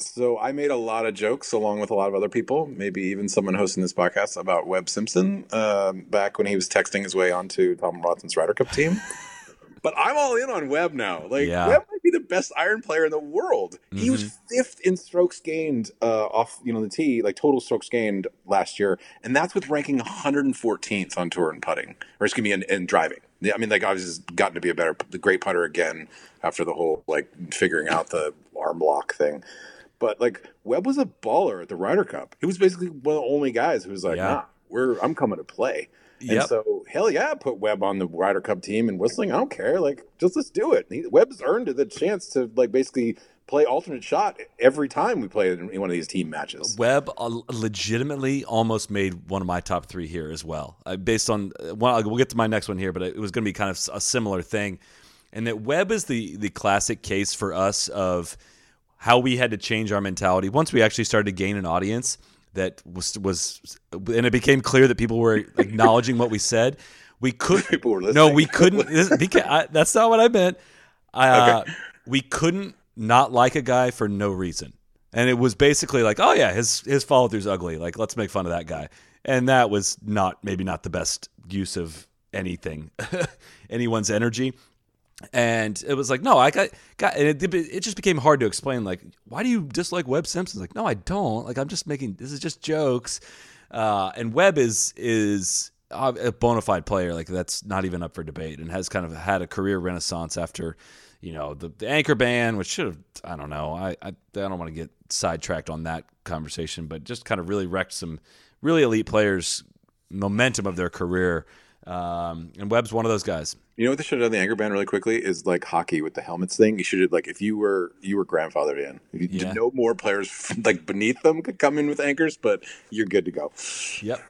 Speaker 6: so I made a lot of jokes along with a lot of other people, maybe even someone hosting this podcast about Webb Simpson um, back when he was texting his way onto Tom Watson's Ryder Cup team. but I'm all in on Webb now. Like
Speaker 5: Yeah.
Speaker 6: Webb might be be the best iron player in the world. Mm-hmm. He was mm-hmm. fifth in strokes gained uh, off, you know, the tee, like total strokes gained last year, and that's with ranking 114th on tour in putting, or excuse me, in, in driving. I mean, like obviously, has gotten to be a better, the great putter again after the whole like figuring out the arm block thing. But like Webb was a baller at the Ryder Cup. He was basically one of the only guys who was like, yeah. nah, we're I'm coming to play. Yep. And so, hell yeah, put Webb on the Ryder Cup team and whistling. I don't care. Like, just let's do it. He, Webb's earned the chance to like basically play alternate shot every time we play in one of these team matches.
Speaker 5: Webb uh, legitimately almost made one of my top three here as well, uh, based on. Uh, well, we'll get to my next one here, but it was going to be kind of a similar thing, and that Webb is the the classic case for us of how we had to change our mentality once we actually started to gain an audience that was was and it became clear that people were acknowledging what we said. We could people were listening. No, we couldn't. I, that's not what I meant. Uh, okay. We couldn't not like a guy for no reason, and it was basically like, oh yeah, his his follow through's ugly. Like let's make fun of that guy, and that was not maybe not the best use of anything, anyone's energy and it was like no i got got and it, it just became hard to explain like why do you dislike webb simpson? Like no i don't. Like i'm just making this is just jokes. Uh, and webb is is a bona fide player. Like that's not even up for debate and has kind of had a career renaissance after you know the, the anchor ban which should have i don't know. I, I i don't want to get sidetracked on that conversation but just kind of really wrecked some really elite players momentum of their career um, and Webb's one of those guys.
Speaker 6: You know what they should have done the anchor ban really quickly is like hockey with the helmets thing. You should have like if you were you were grandfathered in. You, yeah. No more players like beneath them could come in with anchors, but you're good to go.
Speaker 5: Yep.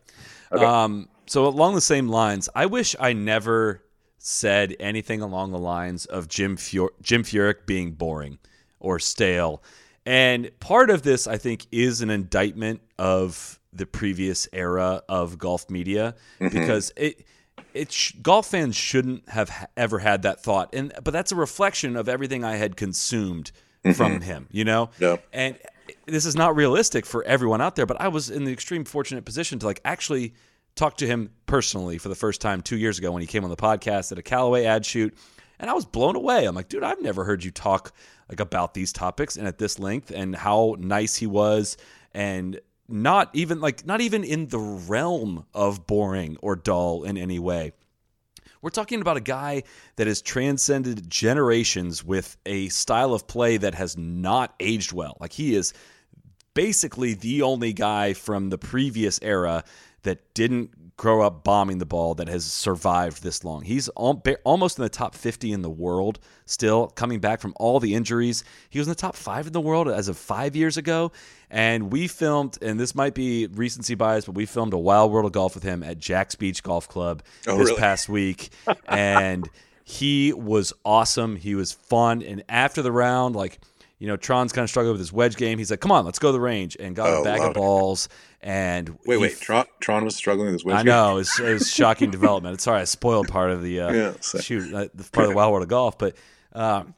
Speaker 5: Okay. Um, so along the same lines, I wish I never said anything along the lines of Jim Fur- Jim Furyk being boring or stale. And part of this, I think, is an indictment of the previous era of golf media mm-hmm. because it it sh- golf fans shouldn't have ha- ever had that thought and but that's a reflection of everything i had consumed mm-hmm. from him you know
Speaker 6: yeah.
Speaker 5: and this is not realistic for everyone out there but i was in the extreme fortunate position to like actually talk to him personally for the first time two years ago when he came on the podcast at a callaway ad shoot and i was blown away i'm like dude i've never heard you talk like about these topics and at this length and how nice he was and not even like not even in the realm of boring or dull in any way. We're talking about a guy that has transcended generations with a style of play that has not aged well. Like he is basically the only guy from the previous era that didn't grow up bombing the ball that has survived this long. He's almost in the top 50 in the world still, coming back from all the injuries. He was in the top five in the world as of five years ago. And we filmed, and this might be recency bias, but we filmed a wild world of golf with him at Jax Beach Golf Club oh, this really? past week. and he was awesome. He was fun. And after the round, like, you know, Tron's kind of struggling with his wedge game. He's like, come on, let's go to the range and got oh, a bag of balls. And
Speaker 6: wait, wait, Tron, Tron was struggling with his wedge
Speaker 5: I know. It was, it was shocking development. Sorry, I spoiled part of the, uh, yeah, shoot, uh, part of the wild world of golf. But, um,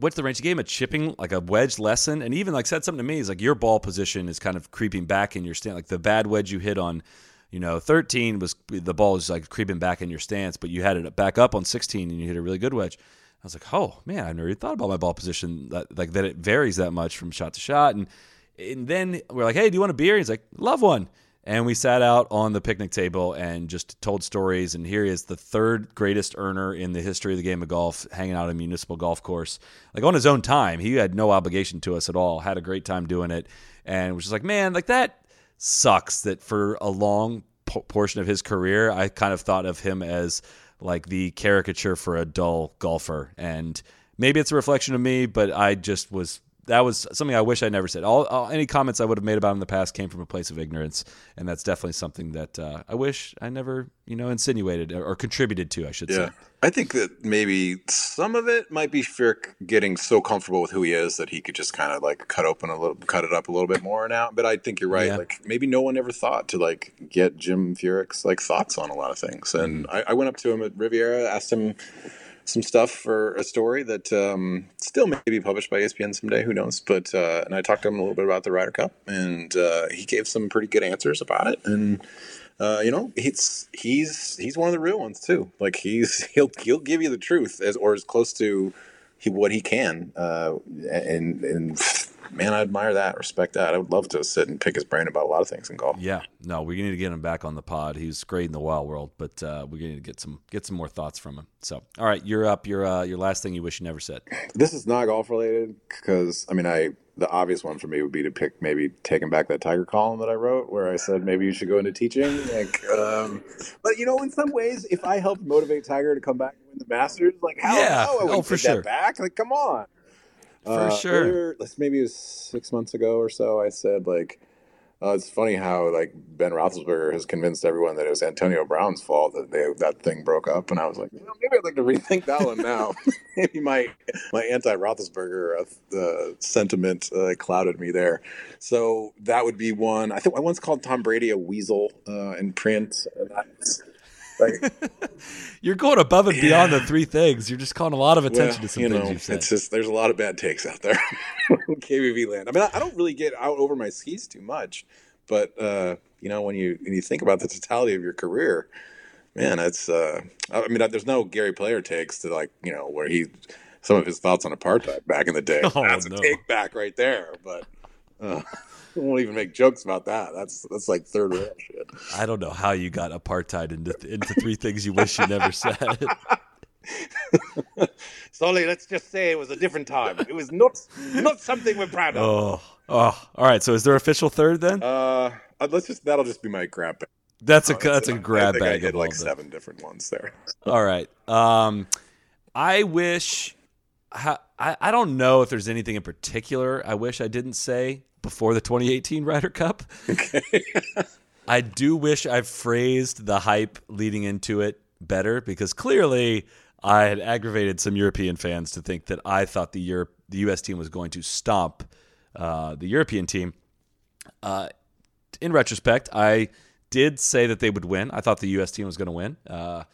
Speaker 5: went to the range. He gave him a chipping, like a wedge lesson, and even like said something to me. He's like, your ball position is kind of creeping back in your stand. Like the bad wedge you hit on, you know, 13 was the ball was like creeping back in your stance, but you had it back up on 16 and you hit a really good wedge. I was like, oh man, I've never really thought about my ball position that like that it varies that much from shot to shot. And and then we're like, hey, do you want a beer? He's like, love one. And we sat out on the picnic table and just told stories. And here he is, the third greatest earner in the history of the game of golf, hanging out at a municipal golf course, like on his own time. He had no obligation to us at all. Had a great time doing it, and was just like, man, like that sucks. That for a long portion of his career, I kind of thought of him as like the caricature for a dull golfer. And maybe it's a reflection of me, but I just was that was something I wish I never said. All, all, any comments I would have made about him in the past came from a place of ignorance, and that's definitely something that uh, I wish I never, you know, insinuated or, or contributed to. I should
Speaker 6: yeah.
Speaker 5: say.
Speaker 6: I think that maybe some of it might be Furyk getting so comfortable with who he is that he could just kind of like cut open a little, cut it up a little bit more now. But I think you're right. Yeah. Like maybe no one ever thought to like get Jim Furyk's like thoughts on a lot of things. And mm-hmm. I, I went up to him at Riviera, asked him some stuff for a story that um, still may be published by ESPN someday. Who knows? But uh, and I talked to him a little bit about the Ryder Cup, and uh, he gave some pretty good answers about it. And uh, you know, he's he's he's one of the real ones too. Like he's he'll he'll give you the truth as or as close to he what he can, uh, and and man, I admire that, respect that. I would love to sit and pick his brain about a lot of things in golf.
Speaker 5: Yeah, no, we need to get him back on the pod. He's great in the wild world, but uh, we need to get some get some more thoughts from him. So, all right, you're up. Your uh, your last thing you wish you never said.
Speaker 6: This is not golf related because I mean, I the obvious one for me would be to pick maybe taking back that Tiger column that I wrote where I said maybe you should go into teaching. Like, um, but you know, in some ways, if I helped motivate Tiger to come back and win the Masters, like how
Speaker 5: Yeah.
Speaker 6: how I
Speaker 5: Oh,
Speaker 6: wouldn't
Speaker 5: for
Speaker 6: take
Speaker 5: sure.
Speaker 6: that back? Like, come on.
Speaker 5: For sure.
Speaker 6: earlier- maybe it was six months ago or so. I said like, uh, it's funny how like Ben Roethlisberger has convinced everyone that it was Antonio Brown's fault that they that thing broke up, and I was like, you know, maybe I'd like to rethink that one now. maybe my my anti Roethlisberger uh, uh, sentiment uh, clouded me there. So that would be one. I think I once called Tom Brady a weasel uh, in print. That's, like,
Speaker 5: You're going above and beyond the three things. You're just calling a lot of attention
Speaker 6: well,
Speaker 5: to some
Speaker 6: you
Speaker 5: things
Speaker 6: know,
Speaker 5: you've said.
Speaker 6: it's just there's a lot of bad takes out there. KVV land. I mean, I, I don't really get out over my skis too much, but uh, you know, when you when you think about the totality of your career, man, it's. Uh, I mean, there's no Gary Player takes to like you know where he some of his thoughts on apartheid back in the day.
Speaker 5: Oh,
Speaker 6: That's
Speaker 5: no.
Speaker 6: a take back right there, but. Uh, won't even make jokes about that. That's that's like third rail shit.
Speaker 5: I don't know how you got apartheid into into three things you wish you never said.
Speaker 7: Soly, let's just say it was a different time. It was not not something we're proud of.
Speaker 5: Oh, oh, all right. So is there official third then?
Speaker 6: Uh, let's just that'll just be my grab bag.
Speaker 5: That's a
Speaker 6: Oh,
Speaker 5: that's a
Speaker 6: I
Speaker 5: grab
Speaker 6: think I
Speaker 5: bag.
Speaker 6: hit
Speaker 5: of
Speaker 6: like
Speaker 5: all the-
Speaker 6: seven different ones there.
Speaker 5: All right. Um, I wish. I I I don't know if there's anything in particular I wish I didn't say before the 2018 Ryder Cup. I do wish I phrased the hype leading into it better because clearly I had aggravated some European fans to think that I thought the Europe, the U.S. team was going to stomp uh, the European team. Uh, in retrospect, I did say that they would win. I thought the U.S. team was going to win. Uh,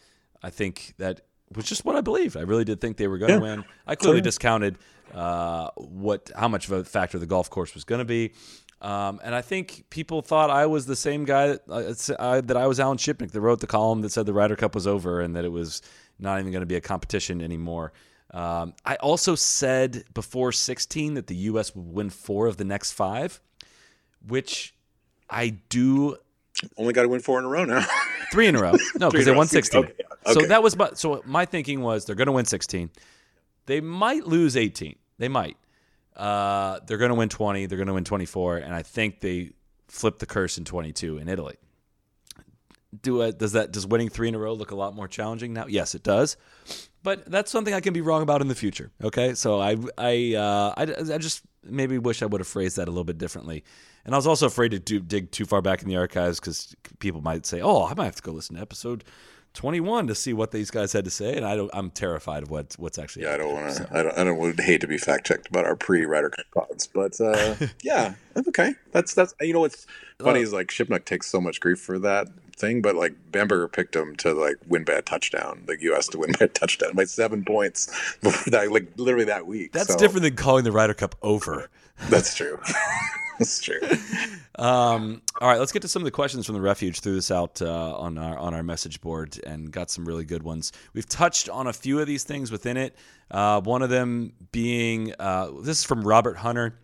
Speaker 5: I think that was just what I believed. I really did think they were going to
Speaker 6: Yeah.
Speaker 5: win. I clearly discounted uh, what how much of a factor the golf course was going to be. Um, and I think people thought I was the same guy that, uh, uh, that I was Alan Shipnuck that wrote the column that said the Ryder Cup was over and that it was not even going to be a competition anymore. Um, I also said before 16 that the U.S. would win four of the next five, which I do
Speaker 6: Only got to win four in a row now.
Speaker 5: three in a row. No, because they won 16.
Speaker 6: Okay,
Speaker 5: So that was my, so my thinking was they're going to win 16. They might lose 18. They might. Uh, they're going to win 20. They're going to win 24, and I think they flip the curse in 22 in Italy. Do a, does that does winning three in a row look a lot more challenging now? Yes, it does. But that's something I can be wrong about in the future. Okay, so I I uh, I, I just maybe wish I would have phrased that a little bit differently. And I was also afraid to do, dig too far back in the archives because people might say, "Oh, I might have to go listen to episode 21 to see what these guys had to say." And I don't. I'm terrified of what what's actually.
Speaker 6: yeah, I don't want to. I don't. I don't would hate to be fact checked about our pre Ryder Cup pods, but uh, yeah, that's okay. That's that's you know what's funny is like Shipnuck takes so much grief for that thing, but like Bamberger picked him to like win by a touchdown, like U.S. to win by a touchdown by seven points before that, like literally that week.
Speaker 5: That's
Speaker 6: So,
Speaker 5: different than calling the Ryder Cup over.
Speaker 6: That's true. that's true.
Speaker 5: Um, all right, let's get to some of the questions from the refuge. Threw this out uh, on our on our message board and got some really good ones. We've touched on a few of these things within it. Uh, one of them being uh, this is from Robert Hunter.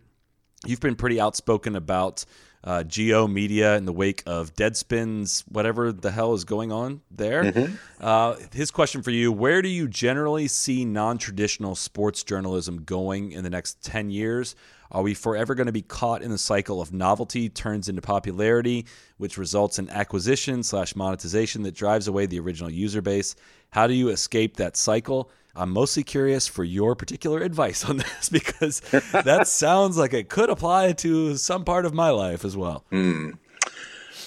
Speaker 5: You've been pretty outspoken about uh, G/O Media in the wake of Deadspin's whatever the hell is going on there. Uh, his question for you: Where do you generally see non-traditional sports journalism going in the next ten years? Are we forever going to be caught in the cycle of novelty turns into popularity, which results in acquisition slash monetization that drives away the original user base? How do you escape that cycle? I'm mostly curious for your particular advice on this because that sounds like it could apply to some part of my life as well.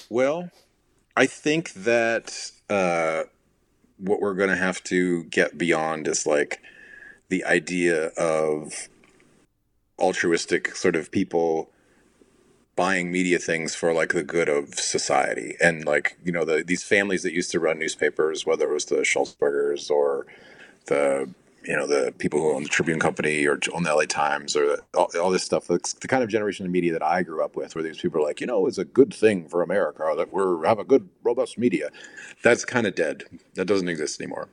Speaker 6: Well, I think that uh, what we're going to have to get beyond is like the idea of altruistic sort of people buying media things for like the good of society and like you know the these families that used to run newspapers whether it was the Sulzbergers or the you know the people who own the Tribune Company or own the LA Times or the, all, all this stuff. It's the kind of generation of media that I grew up with, where these people are like, you know, it's a good thing for America or that we're have a good robust media. That's kind of dead. That doesn't exist anymore.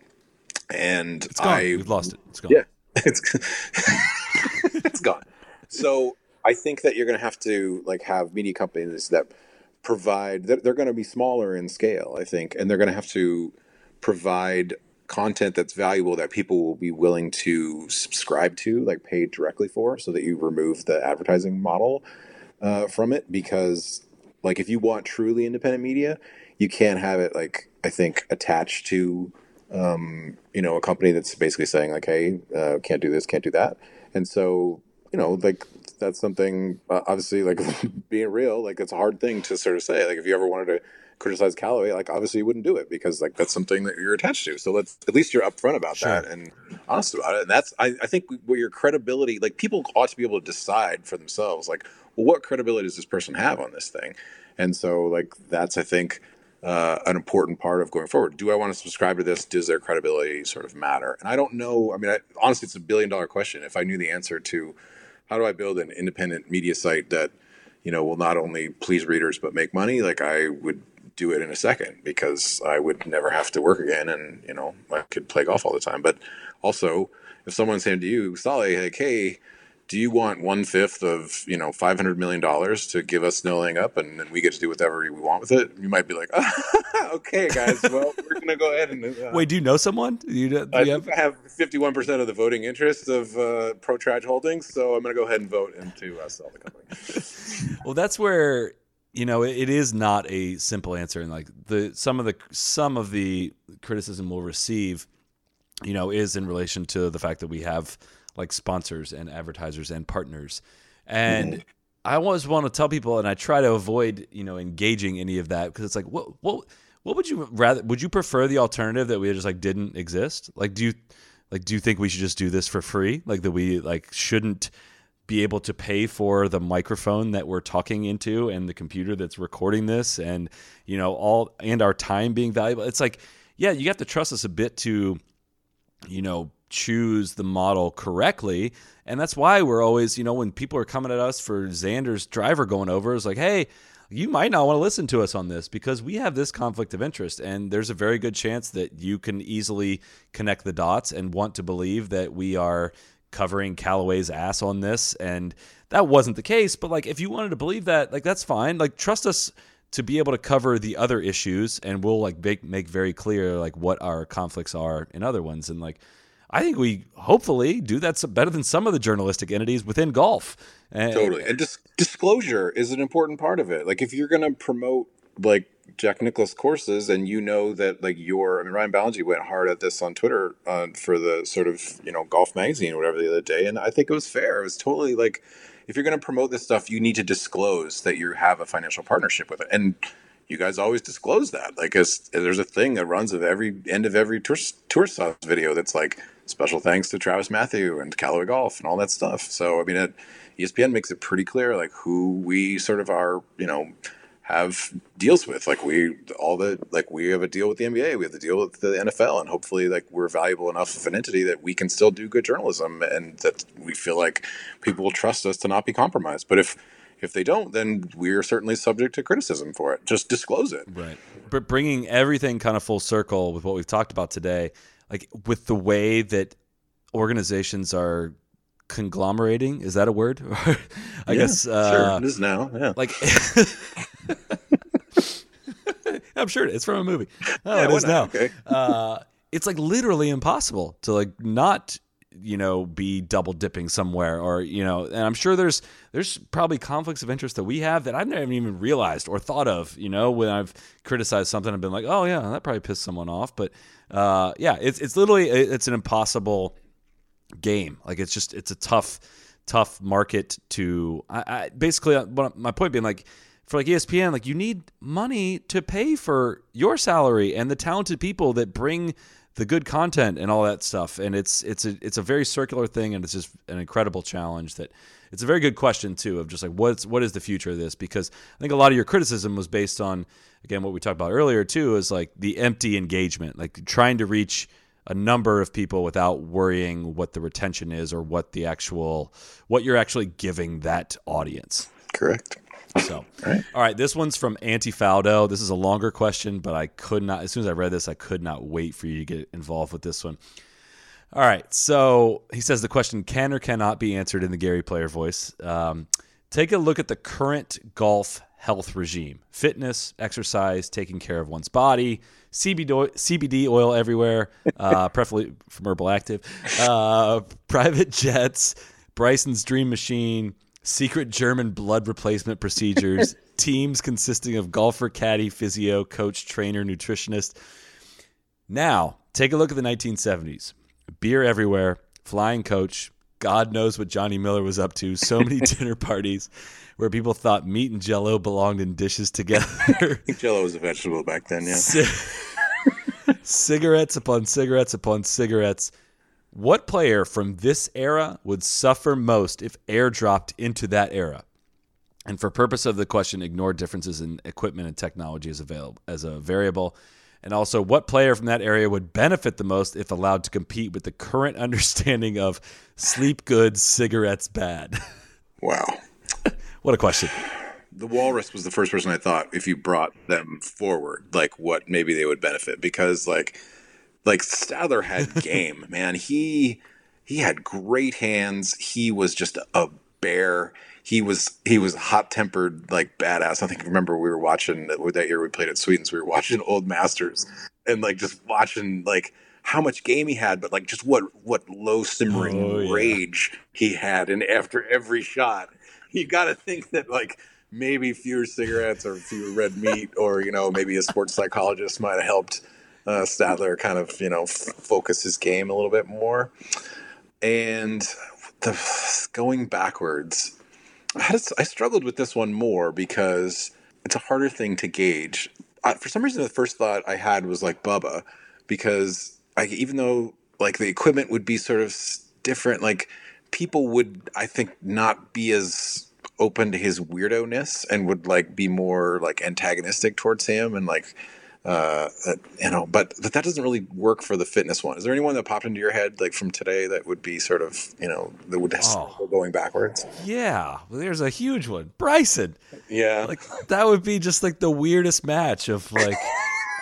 Speaker 6: And
Speaker 5: It's gone.
Speaker 6: I
Speaker 5: We've lost it. It's gone.
Speaker 6: yeah, it's it's gone. So I think that you're going to have to like have media companies that provide. They're, they're going to be smaller in scale, I think, and they're going to have to provide content that's valuable that people will be willing to subscribe to, like pay directly for, so that you remove the advertising model uh, from it. Because, like, if you want truly independent media, you can't have it like I think attached to um, you know a company that's basically saying like, hey, uh, can't do this, can't do that, and so you know like that's something uh, obviously like being real like it's a hard thing to sort of say like if you ever wanted to criticize Callaway, like obviously you wouldn't do it because like that's something that you're attached to. So let's at least you're upfront about sure. that and honest about it. And that's I, I think where your credibility, like people ought to be able to decide for themselves, like, well, what credibility does this person have on this thing? And so like that's I think uh, an important part of going forward. Do I want to subscribe to this? Does their credibility sort of matter? And I don't know. I mean, I, honestly, it's a billion dollar question. If I knew the answer to how do I build an independent media site that you know will not only please readers but make money, like I would do it in a second because I would never have to work again and, you know, I could play golf all the time. But also, if someone's saying to you, Soly, like, hey, do you want one fifth of you know five hundred million dollars to give us no laying up, and then we get to do whatever we want with it? You might be like, okay, guys, well, we're gonna go ahead and uh,
Speaker 5: wait. Do you know someone? Do you, do
Speaker 6: you have... I have fifty one percent of the voting interest of uh, ProTrad Holdings, so I'm gonna go ahead and vote into uh, sell the company.
Speaker 5: well, that's where you know it, it is not a simple answer and like the some of the some of the criticism we'll receive you know is in relation to the fact that we have like sponsors and advertisers and partners. And mm. i always want to tell people and i try to avoid you know engaging any of that because it's like what what what would you rather would you prefer the alternative that we just like didn't exist? Like do you like do you think we should just do this for free? Like that we like shouldn't be able to pay for the microphone that we're talking into and the computer that's recording this and you know all and our time being valuable? It's like yeah you have to trust us a bit to you know choose the model correctly and that's why we're always you know when people are coming at us for xander's driver going over it's like hey you might not want to listen to us on this because we have this conflict of interest and there's a very good chance that you can easily connect the dots and want to believe that we are covering Callaway's ass on this, and that wasn't the case. But like, if you wanted to believe that, like, that's fine. Like, trust us to be able to cover the other issues, and we'll like make make very clear like what our conflicts are in other ones, and like. I think we hopefully do that better than some of the journalistic entities within golf.
Speaker 6: And, totally. And dis- disclosure is an important part of it. Like if you're going to promote like Jack Nicklaus courses, and you know that like your I mean Ryan Ballengee went hard at this on Twitter uh, for the sort of you know golf magazine or whatever the other day, and I think it was fair. It was totally like if you're going to promote this stuff, you need to disclose that you have a financial partnership with it, and you guys always disclose that. Like, there's a thing that runs of every end of every tour tour video that's like special thanks to Travis Mathew and Callaway Golf and all that stuff. So I mean, it, ESPN makes it pretty clear like who we sort of are, you know have deals with. Like we all the like we have a deal with the NBA, we have the deal with the NFL, and hopefully like we're valuable enough of an entity that we can still do good journalism and that we feel like people will trust us to not be compromised. But if if they don't, then we're certainly subject to criticism for it. Just disclose it.
Speaker 5: Right. But bringing everything kind of full circle with what we've talked about today, like with the way that organizations are conglomerating is that a word? I
Speaker 6: yeah,
Speaker 5: guess
Speaker 6: uh, sure it is now yeah.
Speaker 5: like i'm sure it's from a movie. Oh
Speaker 6: yeah,
Speaker 5: it is now.
Speaker 6: Okay.
Speaker 5: uh, it's like literally impossible to like not you know be double dipping somewhere or you know and i'm sure there's there's probably conflicts of interest that we have that i've never even realized or thought of you know when i've criticized something i've been like oh yeah that probably pissed someone off but uh, yeah it's it's literally it's an impossible game. Like it's just it's a tough tough market to. I, I basically uh, my point being like for like ESPN, like you need money to pay for your salary and the talented people that bring the good content and all that stuff. And it's it's a it's a very circular thing, and it's just an incredible challenge. That it's a very good question too of just like what's what is the future of this? Because I think a lot of your criticism was based on again what we talked about earlier too is like the empty engagement, like trying to reach a number of people without worrying what the retention is or what the actual what you're actually giving that audience.
Speaker 6: Correct.
Speaker 5: So, all right. all right, this one's from Antifaldo. This is a longer question, but I could not. As soon as I read this, I could not wait for you to get involved with this one. All right. So he says the question can or cannot be answered in the Gary Player voice. Um, take a look at the current golf health regime fitness, exercise, taking care of one's body, CBD, oil, everywhere, uh, preferably from Urbal Activ, uh, private jets, Bryson's Dream Machine, secret German blood replacement procedures, teams consisting of golfer, caddy, physio, coach, trainer, nutritionist. Now, take a look at the 1970s. Beer everywhere, flying coach. God knows what Johnny Miller was up to. So many dinner parties where people thought meat and jello belonged in dishes together.
Speaker 6: Jello was a vegetable back then. Yeah.
Speaker 5: C- cigarettes upon cigarettes upon cigarettes. What player from this era would suffer most if airdropped into that era? And for purpose of the question, ignore differences in equipment and technology as available as a variable. And also, what player from that area would benefit the most if allowed to compete with the current understanding of sleep good, cigarettes bad?
Speaker 6: Wow.
Speaker 5: what a question.
Speaker 6: The Walrus was the first person I thought if you brought them forward, like what maybe they would benefit because like like Stadler had game, man. He he had great hands. He was just a bear. He was he was hot tempered like badass. I think I remember we were watching that year we played at Sweetens. We were watching Old Masters and like just watching like how much game he had, but like just what what low simmering
Speaker 5: Oh, yeah.
Speaker 6: rage he had, and after every shot, you got to think that like maybe fewer cigarettes or fewer red meat, or you know maybe a sports psychologist might have helped uh, Stadler kind of you know f- focus his game a little bit more. And the going backwards, I, struggled with this one more because it's a harder thing to gauge. I, for some reason, the first thought I had was like Bubba, because I, even though like the equipment would be sort of different, like people would I think not be as open to his weirdo-ness and would like be more like antagonistic towards him and like uh uh, you know but but that doesn't really work for the fitness one. Is there anyone that popped into your head like from today that would be sort of you know that would struggle going backwards?
Speaker 5: Yeah, well, there's a huge one. Bryson.
Speaker 6: yeah.
Speaker 5: Like that would be just like the weirdest match of like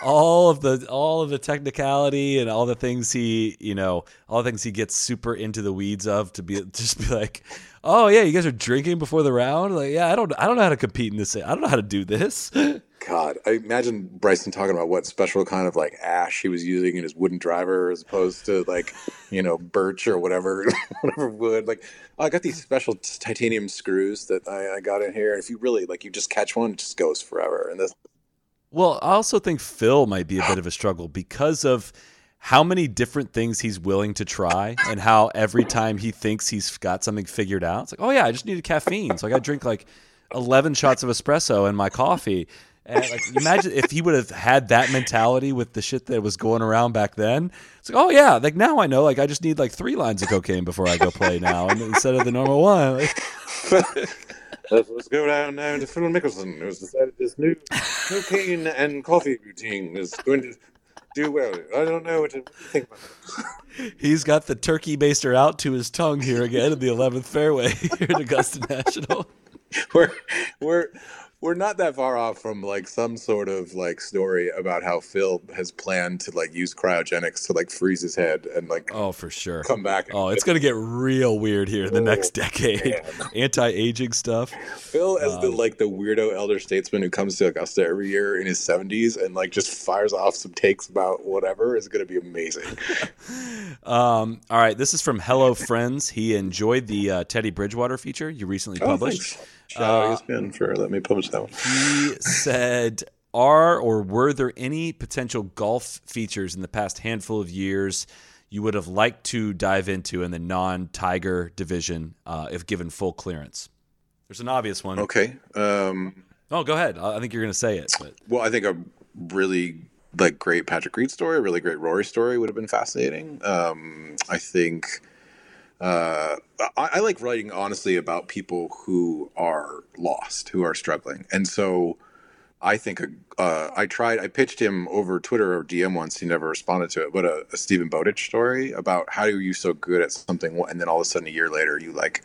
Speaker 5: all of the all of the technicality and all the things he you know all the things he gets super into the weeds of to be just be like oh yeah you guys are drinking before the round? Like yeah i don't i don't know how to compete in this i don't know how to do this
Speaker 6: God, I imagine Bryson talking about what special kind of like ash he was using in his wooden driver as opposed to like, you know, birch or whatever, whatever wood. Like, oh, I got these special t- titanium screws that I, I got in here. If you really like, you just catch one, it just goes forever. And this,
Speaker 5: Well, I also think Phil might be a bit of a struggle because of how many different things he's willing to try and how every time he thinks he's got something figured out, it's like, oh yeah, I just needed caffeine. So I got to drink like 11 shots of espresso in my coffee. And like, imagine if he would have had that mentality with the shit that was going around back then. It's like, oh yeah, like now I know, like I just need like three lines of cocaine before I go play now, and instead of the normal one. Like,
Speaker 6: let's, let's go down now to Phil Mickelson, who's decided this new cocaine and coffee routine is going to do well. I don't know what to think about it.
Speaker 5: He's got the turkey baster out to his tongue here again in the 11th fairway here at Augusta National.
Speaker 6: we're we're we're not that far off from like some sort of like story about how Phil has planned to like use cryogenics to like freeze his head and like
Speaker 5: Oh, for sure.
Speaker 6: come back.
Speaker 5: Oh, it's going to get real weird here in the next decade. Anti-aging stuff.
Speaker 6: Phil as the like the weirdo elder statesman who comes to Augusta every year in his seventies and like just fires off some takes about whatever is going to be amazing.
Speaker 5: Um, all right, this is from Hello Friends. He enjoyed the uh, Teddy Bridgewater feature you recently published.
Speaker 6: thanks. Shout out ESPN for letting me publish that one.
Speaker 5: He said, "Are or were there any potential golf features in the past handful of years you would have liked to dive into in the non-Tiger division uh, if given full clearance?" There's an obvious one.
Speaker 6: Okay. Um,
Speaker 5: Oh, go ahead. I I think you're going to say it. But
Speaker 6: Well, I think a really like great Patrick Reed story, a really great Rory story would have been fascinating. Um, I think uh, I, I like writing honestly about people who are lost, who are struggling, and so I think uh, I tried. I pitched him over Twitter or DM once. He never responded to it, but a, a Steven Bowditch story about how are you so good at something, and then all of a sudden a year later you like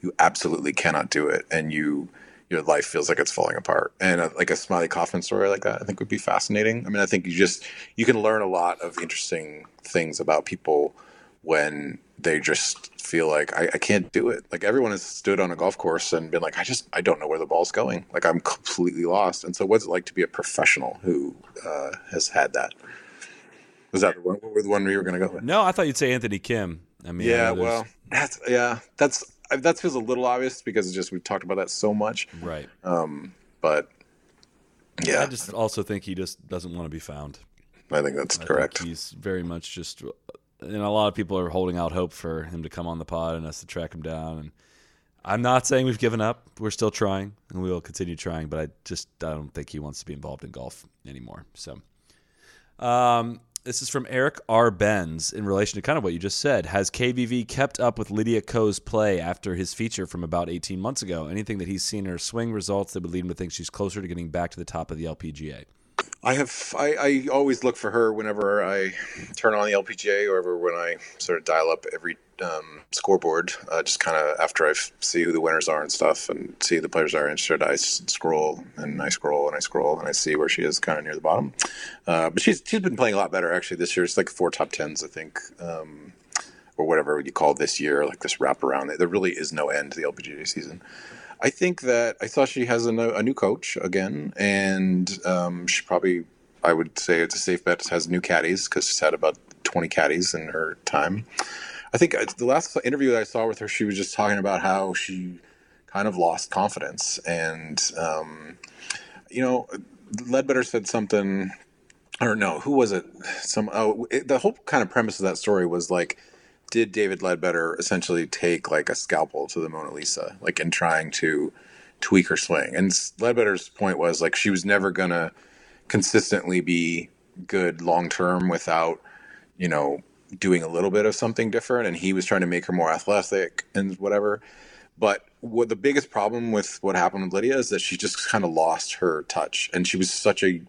Speaker 6: you absolutely cannot do it, and you your life feels like it's falling apart. And uh like a Smiley Kaufman story like that, I think would be fascinating. I mean, I think you just you can learn a lot of interesting things about people when they just feel like I, I can't do it. Like everyone has stood on a golf course and been like, I just I don't know where the ball's going. Like I'm completely lost. And so, what's it like to be a professional who uh, has had that? Was that the one? What were the one you were going to go with?
Speaker 5: No, I thought you'd say Anthony Kim. I mean,
Speaker 6: Yeah,
Speaker 5: there's-
Speaker 6: well, that's yeah, that's that feels a little obvious because it's just we've talked about that so much.
Speaker 5: right.
Speaker 6: Um, but yeah,
Speaker 5: I just also think he just doesn't want to be found.
Speaker 6: I think that's
Speaker 5: I think
Speaker 6: correct.
Speaker 5: he's very much just, and a lot of people are holding out hope for him to come on the pod and us to track him down. And I'm not saying we've given up. We're still trying, and we will continue trying. But I just I don't think he wants to be involved in golf anymore. So, um, this is from Eric R. Benz in relation to kind of what you just said. Has KVV kept up with Lydia Ko's play after his feature from about 18 months ago? Anything that he's seen in her swing results that would lead him to think she's closer to getting back to the top of the LPGA?
Speaker 6: I have I, I always look for her whenever I turn on the LPGA or ever when I sort of dial up every um, scoreboard. Uh, just kind of after I see who the winners are and stuff, and see the players are interested, I scroll and I scroll and I scroll and I see where she is, kind of near the bottom. Uh, but she's she's been playing a lot better actually this year. It's like four top tens, I think. Um, or whatever you call this year, like this wraparound. There really is no end to the LPGA season. I think that I saw she has a, no- a new coach again, and um, she probably, I would say it's a safe bet, has new caddies because she's had about 20 caddies in her time. I think uh, the last interview that I saw with her, she was just talking about how she kind of lost confidence. And, um, you know, Leadbetter said something, or no, who was it? Some, oh, it, the whole kind of premise of that story was like, did David Leadbetter essentially take like a scalpel to the Mona Lisa, like in trying to tweak her swing? And Leadbetter's point was like she was never gonna consistently be good long term without, you know, doing a little bit of something different. And he was trying to make her more athletic and whatever. But what the biggest problem with what happened with Lydia is that she just kind of lost her touch, and she was such a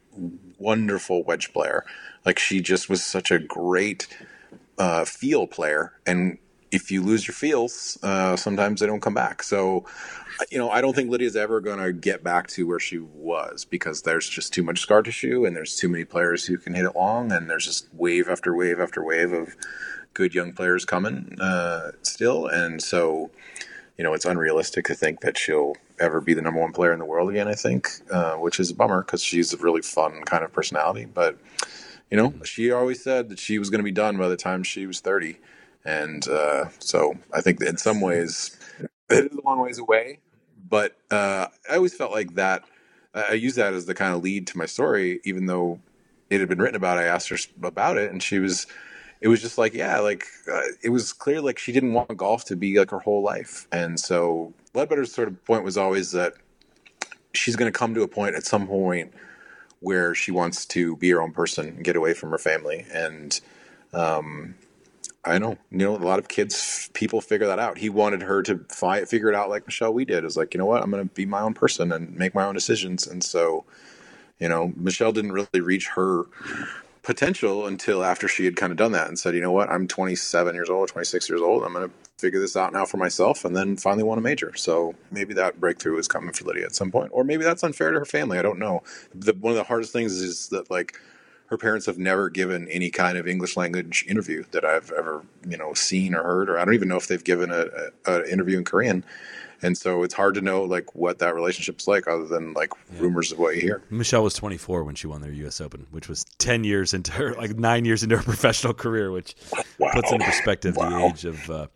Speaker 6: wonderful wedge player. Like she just was such a great uh, feel player, and if you lose your feels, uh, sometimes they don't come back. So, you know, I don't think Lydia's ever going to get back to where she was because there's just too much scar tissue, and there's too many players who can hit it long, and there's just wave after wave after wave of good young players coming uh, still, and so. You know, it's unrealistic to think that she'll ever be the number one player in the world again. I think, uh, which is a bummer because she's a really fun kind of personality. But you know, she always said that she was going to be done by the time she was 30. And uh, so I think that in some ways it is a long ways away. But uh, I always felt like that. I I use that as the kind of lead to my story, even though it had been written about. I asked her about it, and she was. It was just like, yeah, like uh, it was clear like she didn't want golf to be like her whole life, and so Leadbetter's sort of point was always that she's going to come to a point at some point where she wants to be her own person and get away from her family. And um, I know, you know, a lot of kids, people figure that out. He wanted her to fi- figure it out like Michelle Wie did. Is like, you know what, I'm going to be my own person and make my own decisions. And so, you know, Michelle didn't really reach her potential until after she had kind of done that and said, you know what, I'm 27 years old, 26 years old. I'm going to figure this out now for myself and then finally won a major. So maybe that breakthrough is coming for Lydia at some point. Or maybe that's unfair to her family. I don't know. The, one of the hardest things is that, like, her parents have never given any kind of English language interview that I've ever, you know, seen or heard, or I don't even know if they've given a, a, a interview in Korean. And so it's hard to know like what that relationship's like, other than like rumors of what you hear.
Speaker 5: Michelle was 24 when she won their U.S. Open, which was 10 years into her, like nine years into her professional career, which puts into perspective the age of uh,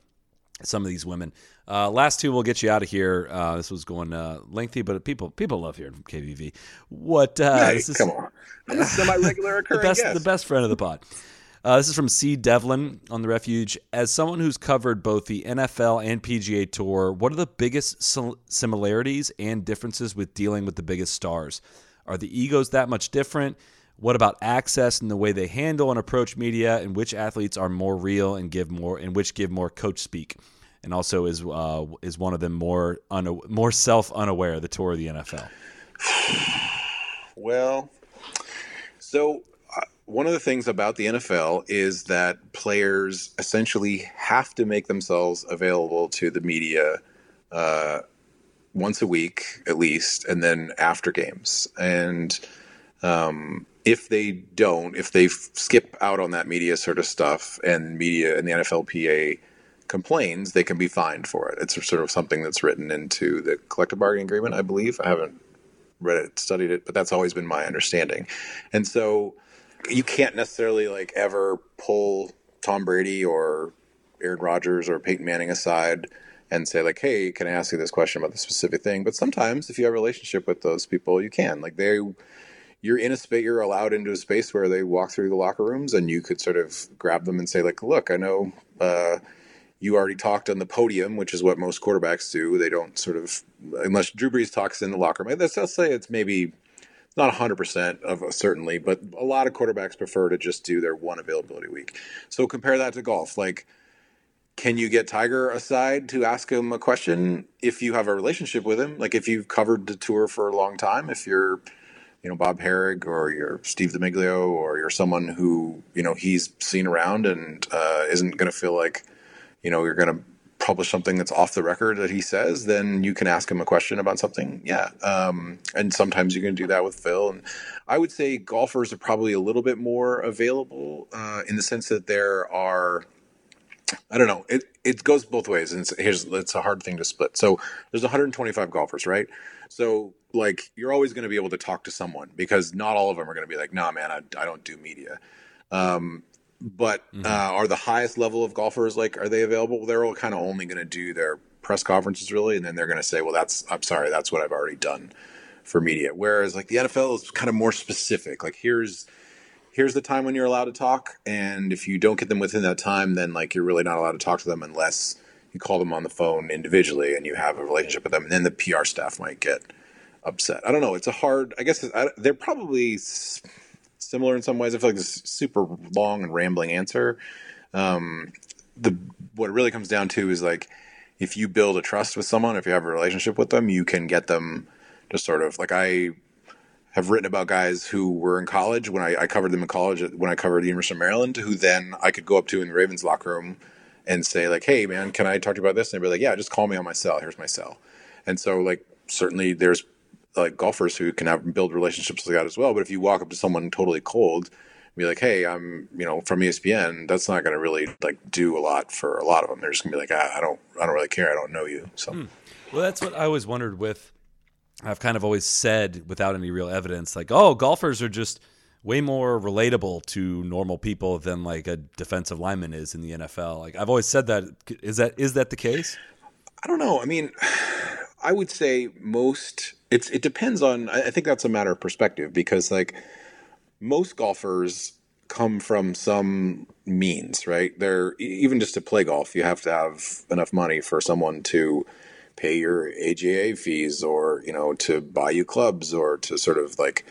Speaker 5: some of these women. Uh, last two, we'll get you out of here. Uh, this was going uh, lengthy, but people people love hearing from KVV. What? Uh,
Speaker 6: Hey,
Speaker 5: this is
Speaker 6: come on, I'm a semi-regular
Speaker 5: the best the best friend of the pod. Uh, this is from C. Devlin on the Refuge. As someone who's covered both the NFL and PGA Tour, what are the biggest similarities and differences with dealing with the biggest stars? Are the egos that much different? What about access and the way they handle and approach media, and which athletes are more real and give more, and which give more coach speak? And also, is uh, is one of them more more self unaware? The tour of the NFL.
Speaker 6: Well, so one of the things about the NFL is that players essentially have to make themselves available to the media uh, once a week at least, and then after games. And um, if they don't, if they f- skip out on that media sort of stuff and media and the NFLPA complains, they can be fined for it. It's sort of something that's written into the collective bargaining agreement, I believe. I haven't read it, studied it, but that's always been my understanding. And so you can't necessarily like ever pull Tom Brady or Aaron Rodgers or Peyton Manning aside and say like, "Hey, can I ask you this question about the specific thing?" But sometimes, if you have a relationship with those people, you can. Like they, you're in a space, you're allowed into a space where they walk through the locker rooms, and you could sort of grab them and say like, "Look, I know." Uh, you already talked on the podium, which is what most quarterbacks do. They don't sort of, unless Drew Brees talks in the locker room. Let's, let's say it's maybe not 100% of certainly, but a lot of quarterbacks prefer to just do their one availability week. So compare that to golf. Like, can you get Tiger aside to ask him a question if you have a relationship with him? Like, if you've covered the tour for a long time, if you're, you know, Bob Harig or you're Steve DiMeglio or you're someone who, you know, he's seen around and uh, isn't going to feel like, you know, you're going to publish something that's off the record that he says, then you can ask him a question about something. Yeah. Um, and sometimes you can do that with Phil. And I would say golfers are probably a little bit more available uh, in the sense that there are. I don't know. It it goes both ways, and it's, here's it's a hard thing to split. So there's 125 golfers, right? So like you're always going to be able to talk to someone because not all of them are going to be like, "Nah, man, I, I don't do media." Um, but mm-hmm. uh, are the highest level of golfers like are they available? They're all kind of only going to do their press conferences really, and then they're going to say, "Well, that's I'm sorry, that's what I've already done for media." Whereas like the NFL is kind of more specific. Like here's here's the time when you're allowed to talk, and if you don't get them within that time, then like you're really not allowed to talk to them unless you call them on the phone individually and you have a relationship with them, and then the PR staff might get upset. I don't know. It's a hard. I guess I, they're probably similar in some ways. I feel like this super long and rambling answer. Um, the what it really comes down to is like if you build a trust with someone, if you have a relationship with them, you can get them to sort of like I have written about guys who were in college when I, I covered them in college when I covered the University of Maryland, who then I could go up to in the Ravens locker room and say like, "Hey, man, can I talk to you about this?" And they'd be like, "Yeah, just call me on my cell. Here's my cell." And so like certainly there's like golfers who can have build relationships like that as well. But if you walk up to someone totally cold, be like, "Hey, I'm you know from ESPN," that's not going to really like do a lot for a lot of them. They're just going to be like, ah, "I don't, I don't really care. I don't know you." So, hmm.
Speaker 5: well, that's what I always wondered with. I've kind of always said without any real evidence, like, "Oh, golfers are just." way more relatable to normal people than like a defensive lineman is in the NFL. Like I've always said that. Is that is that the case?
Speaker 6: I don't know. I mean, I would say most it's it depends on I think that's a matter of perspective because like most golfers come from some means, right? They're even just to play golf, you have to have enough money for someone to pay your AGA fees or, you know, to buy you clubs or to sort of like,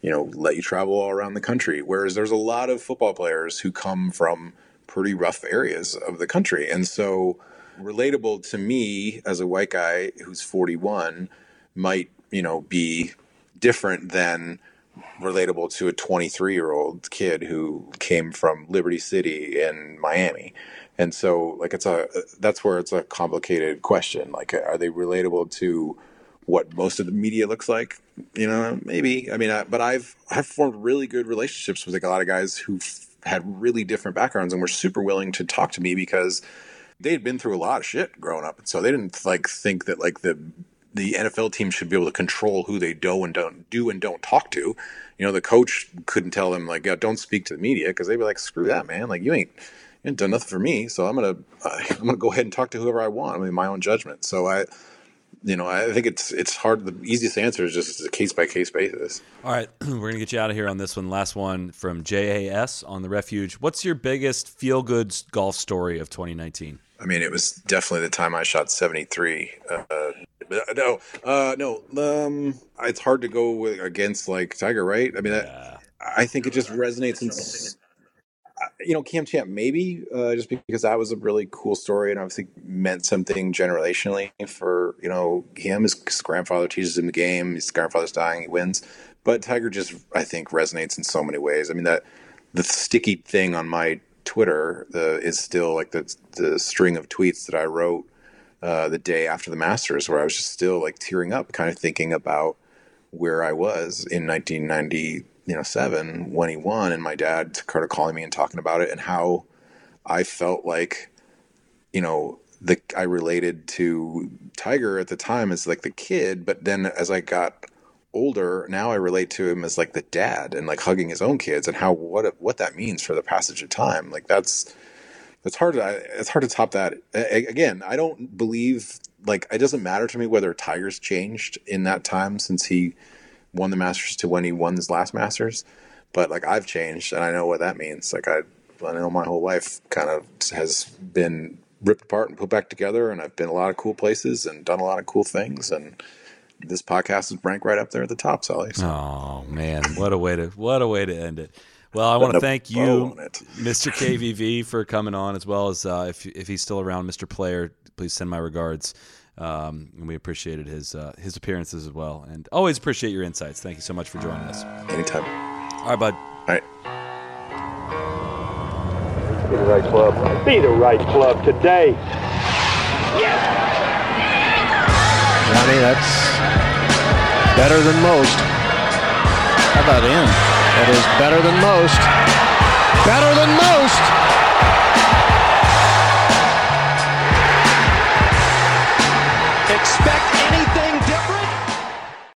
Speaker 6: you know, let you travel all around the country. Whereas there's a lot of football players who come from pretty rough areas of the country. And so relatable to me as a white guy who's 41 might you know be different than relatable to a 23 year old kid who came from Liberty City in Miami. And so like it's a that's where it's a complicated question. Like are they relatable to what most of the media looks like? You know, maybe. I mean, I, but I've I've formed really good relationships with like a lot of guys who had really different backgrounds and were super willing to talk to me because they had been through a lot of shit growing up, and so they didn't like think that like the the NFL team should be able to control who they do and don't do and don't talk to. You know, the coach couldn't tell them like, "Don't speak to the media," because they'd be like, "Screw that, man! Like you ain't." You ain't done nothing for me, so I'm gonna I'm gonna go ahead and talk to whoever I want. I mean, my own judgment. So I, you know, I think it's it's hard. The easiest answer is just a case by case basis.
Speaker 5: All right, we're gonna get you out of here on this one. Last one from JAS on the refuge. What's your biggest feel good golf story of 2019?
Speaker 6: I mean, it was definitely the time I shot 73. Uh, no, uh, no. Um, it's hard to go with, against like Tiger, right? I mean, yeah. I, I think it just resonates in. You know, Cam Champ, maybe uh, just because that was a really cool story and obviously meant something generationally for you know him. His, his grandfather teaches him the game. His grandfather's dying, he wins. But Tiger just, I think, resonates in so many ways. I mean, that the sticky thing on my Twitter the, is still like the the string of tweets that I wrote uh, the day after the Masters, where I was just still like tearing up, kind of thinking about where I was in 1990, you know seven when he won, and my dad started calling me and talking about it, and how I felt like you know the I related to Tiger at the time as like the kid, but then as I got older, now I relate to him as like the dad and like hugging his own kids and how what what that means for the passage of time. Like that's it's hard to it's hard to top that. Again, I don't believe like it doesn't matter to me whether Tiger's changed in that time since he won the Masters to when he won his last Masters, but like I've changed and I know what that means. Like I I know my whole life kind of has been ripped apart and put back together and I've been a lot of cool places and done a lot of cool things and this podcast is ranked right up there at the top, Soly. So.
Speaker 5: Oh man, what a way to what a way to end it. Well, I want to thank you, Mr. KVV, for coming on, as well as uh, if if he's still around, Mr. Player. Please send my regards. Um, and we appreciated his uh, his appearances as well, and always appreciate your insights. Thank you so much for joining us.
Speaker 6: Anytime.
Speaker 5: All right, bud.
Speaker 6: All right.
Speaker 1: Be the right club. Be the right club today.
Speaker 2: Johnny, that's better than most.
Speaker 3: How about in?
Speaker 2: That is better than most. Better than most.
Speaker 4: Expect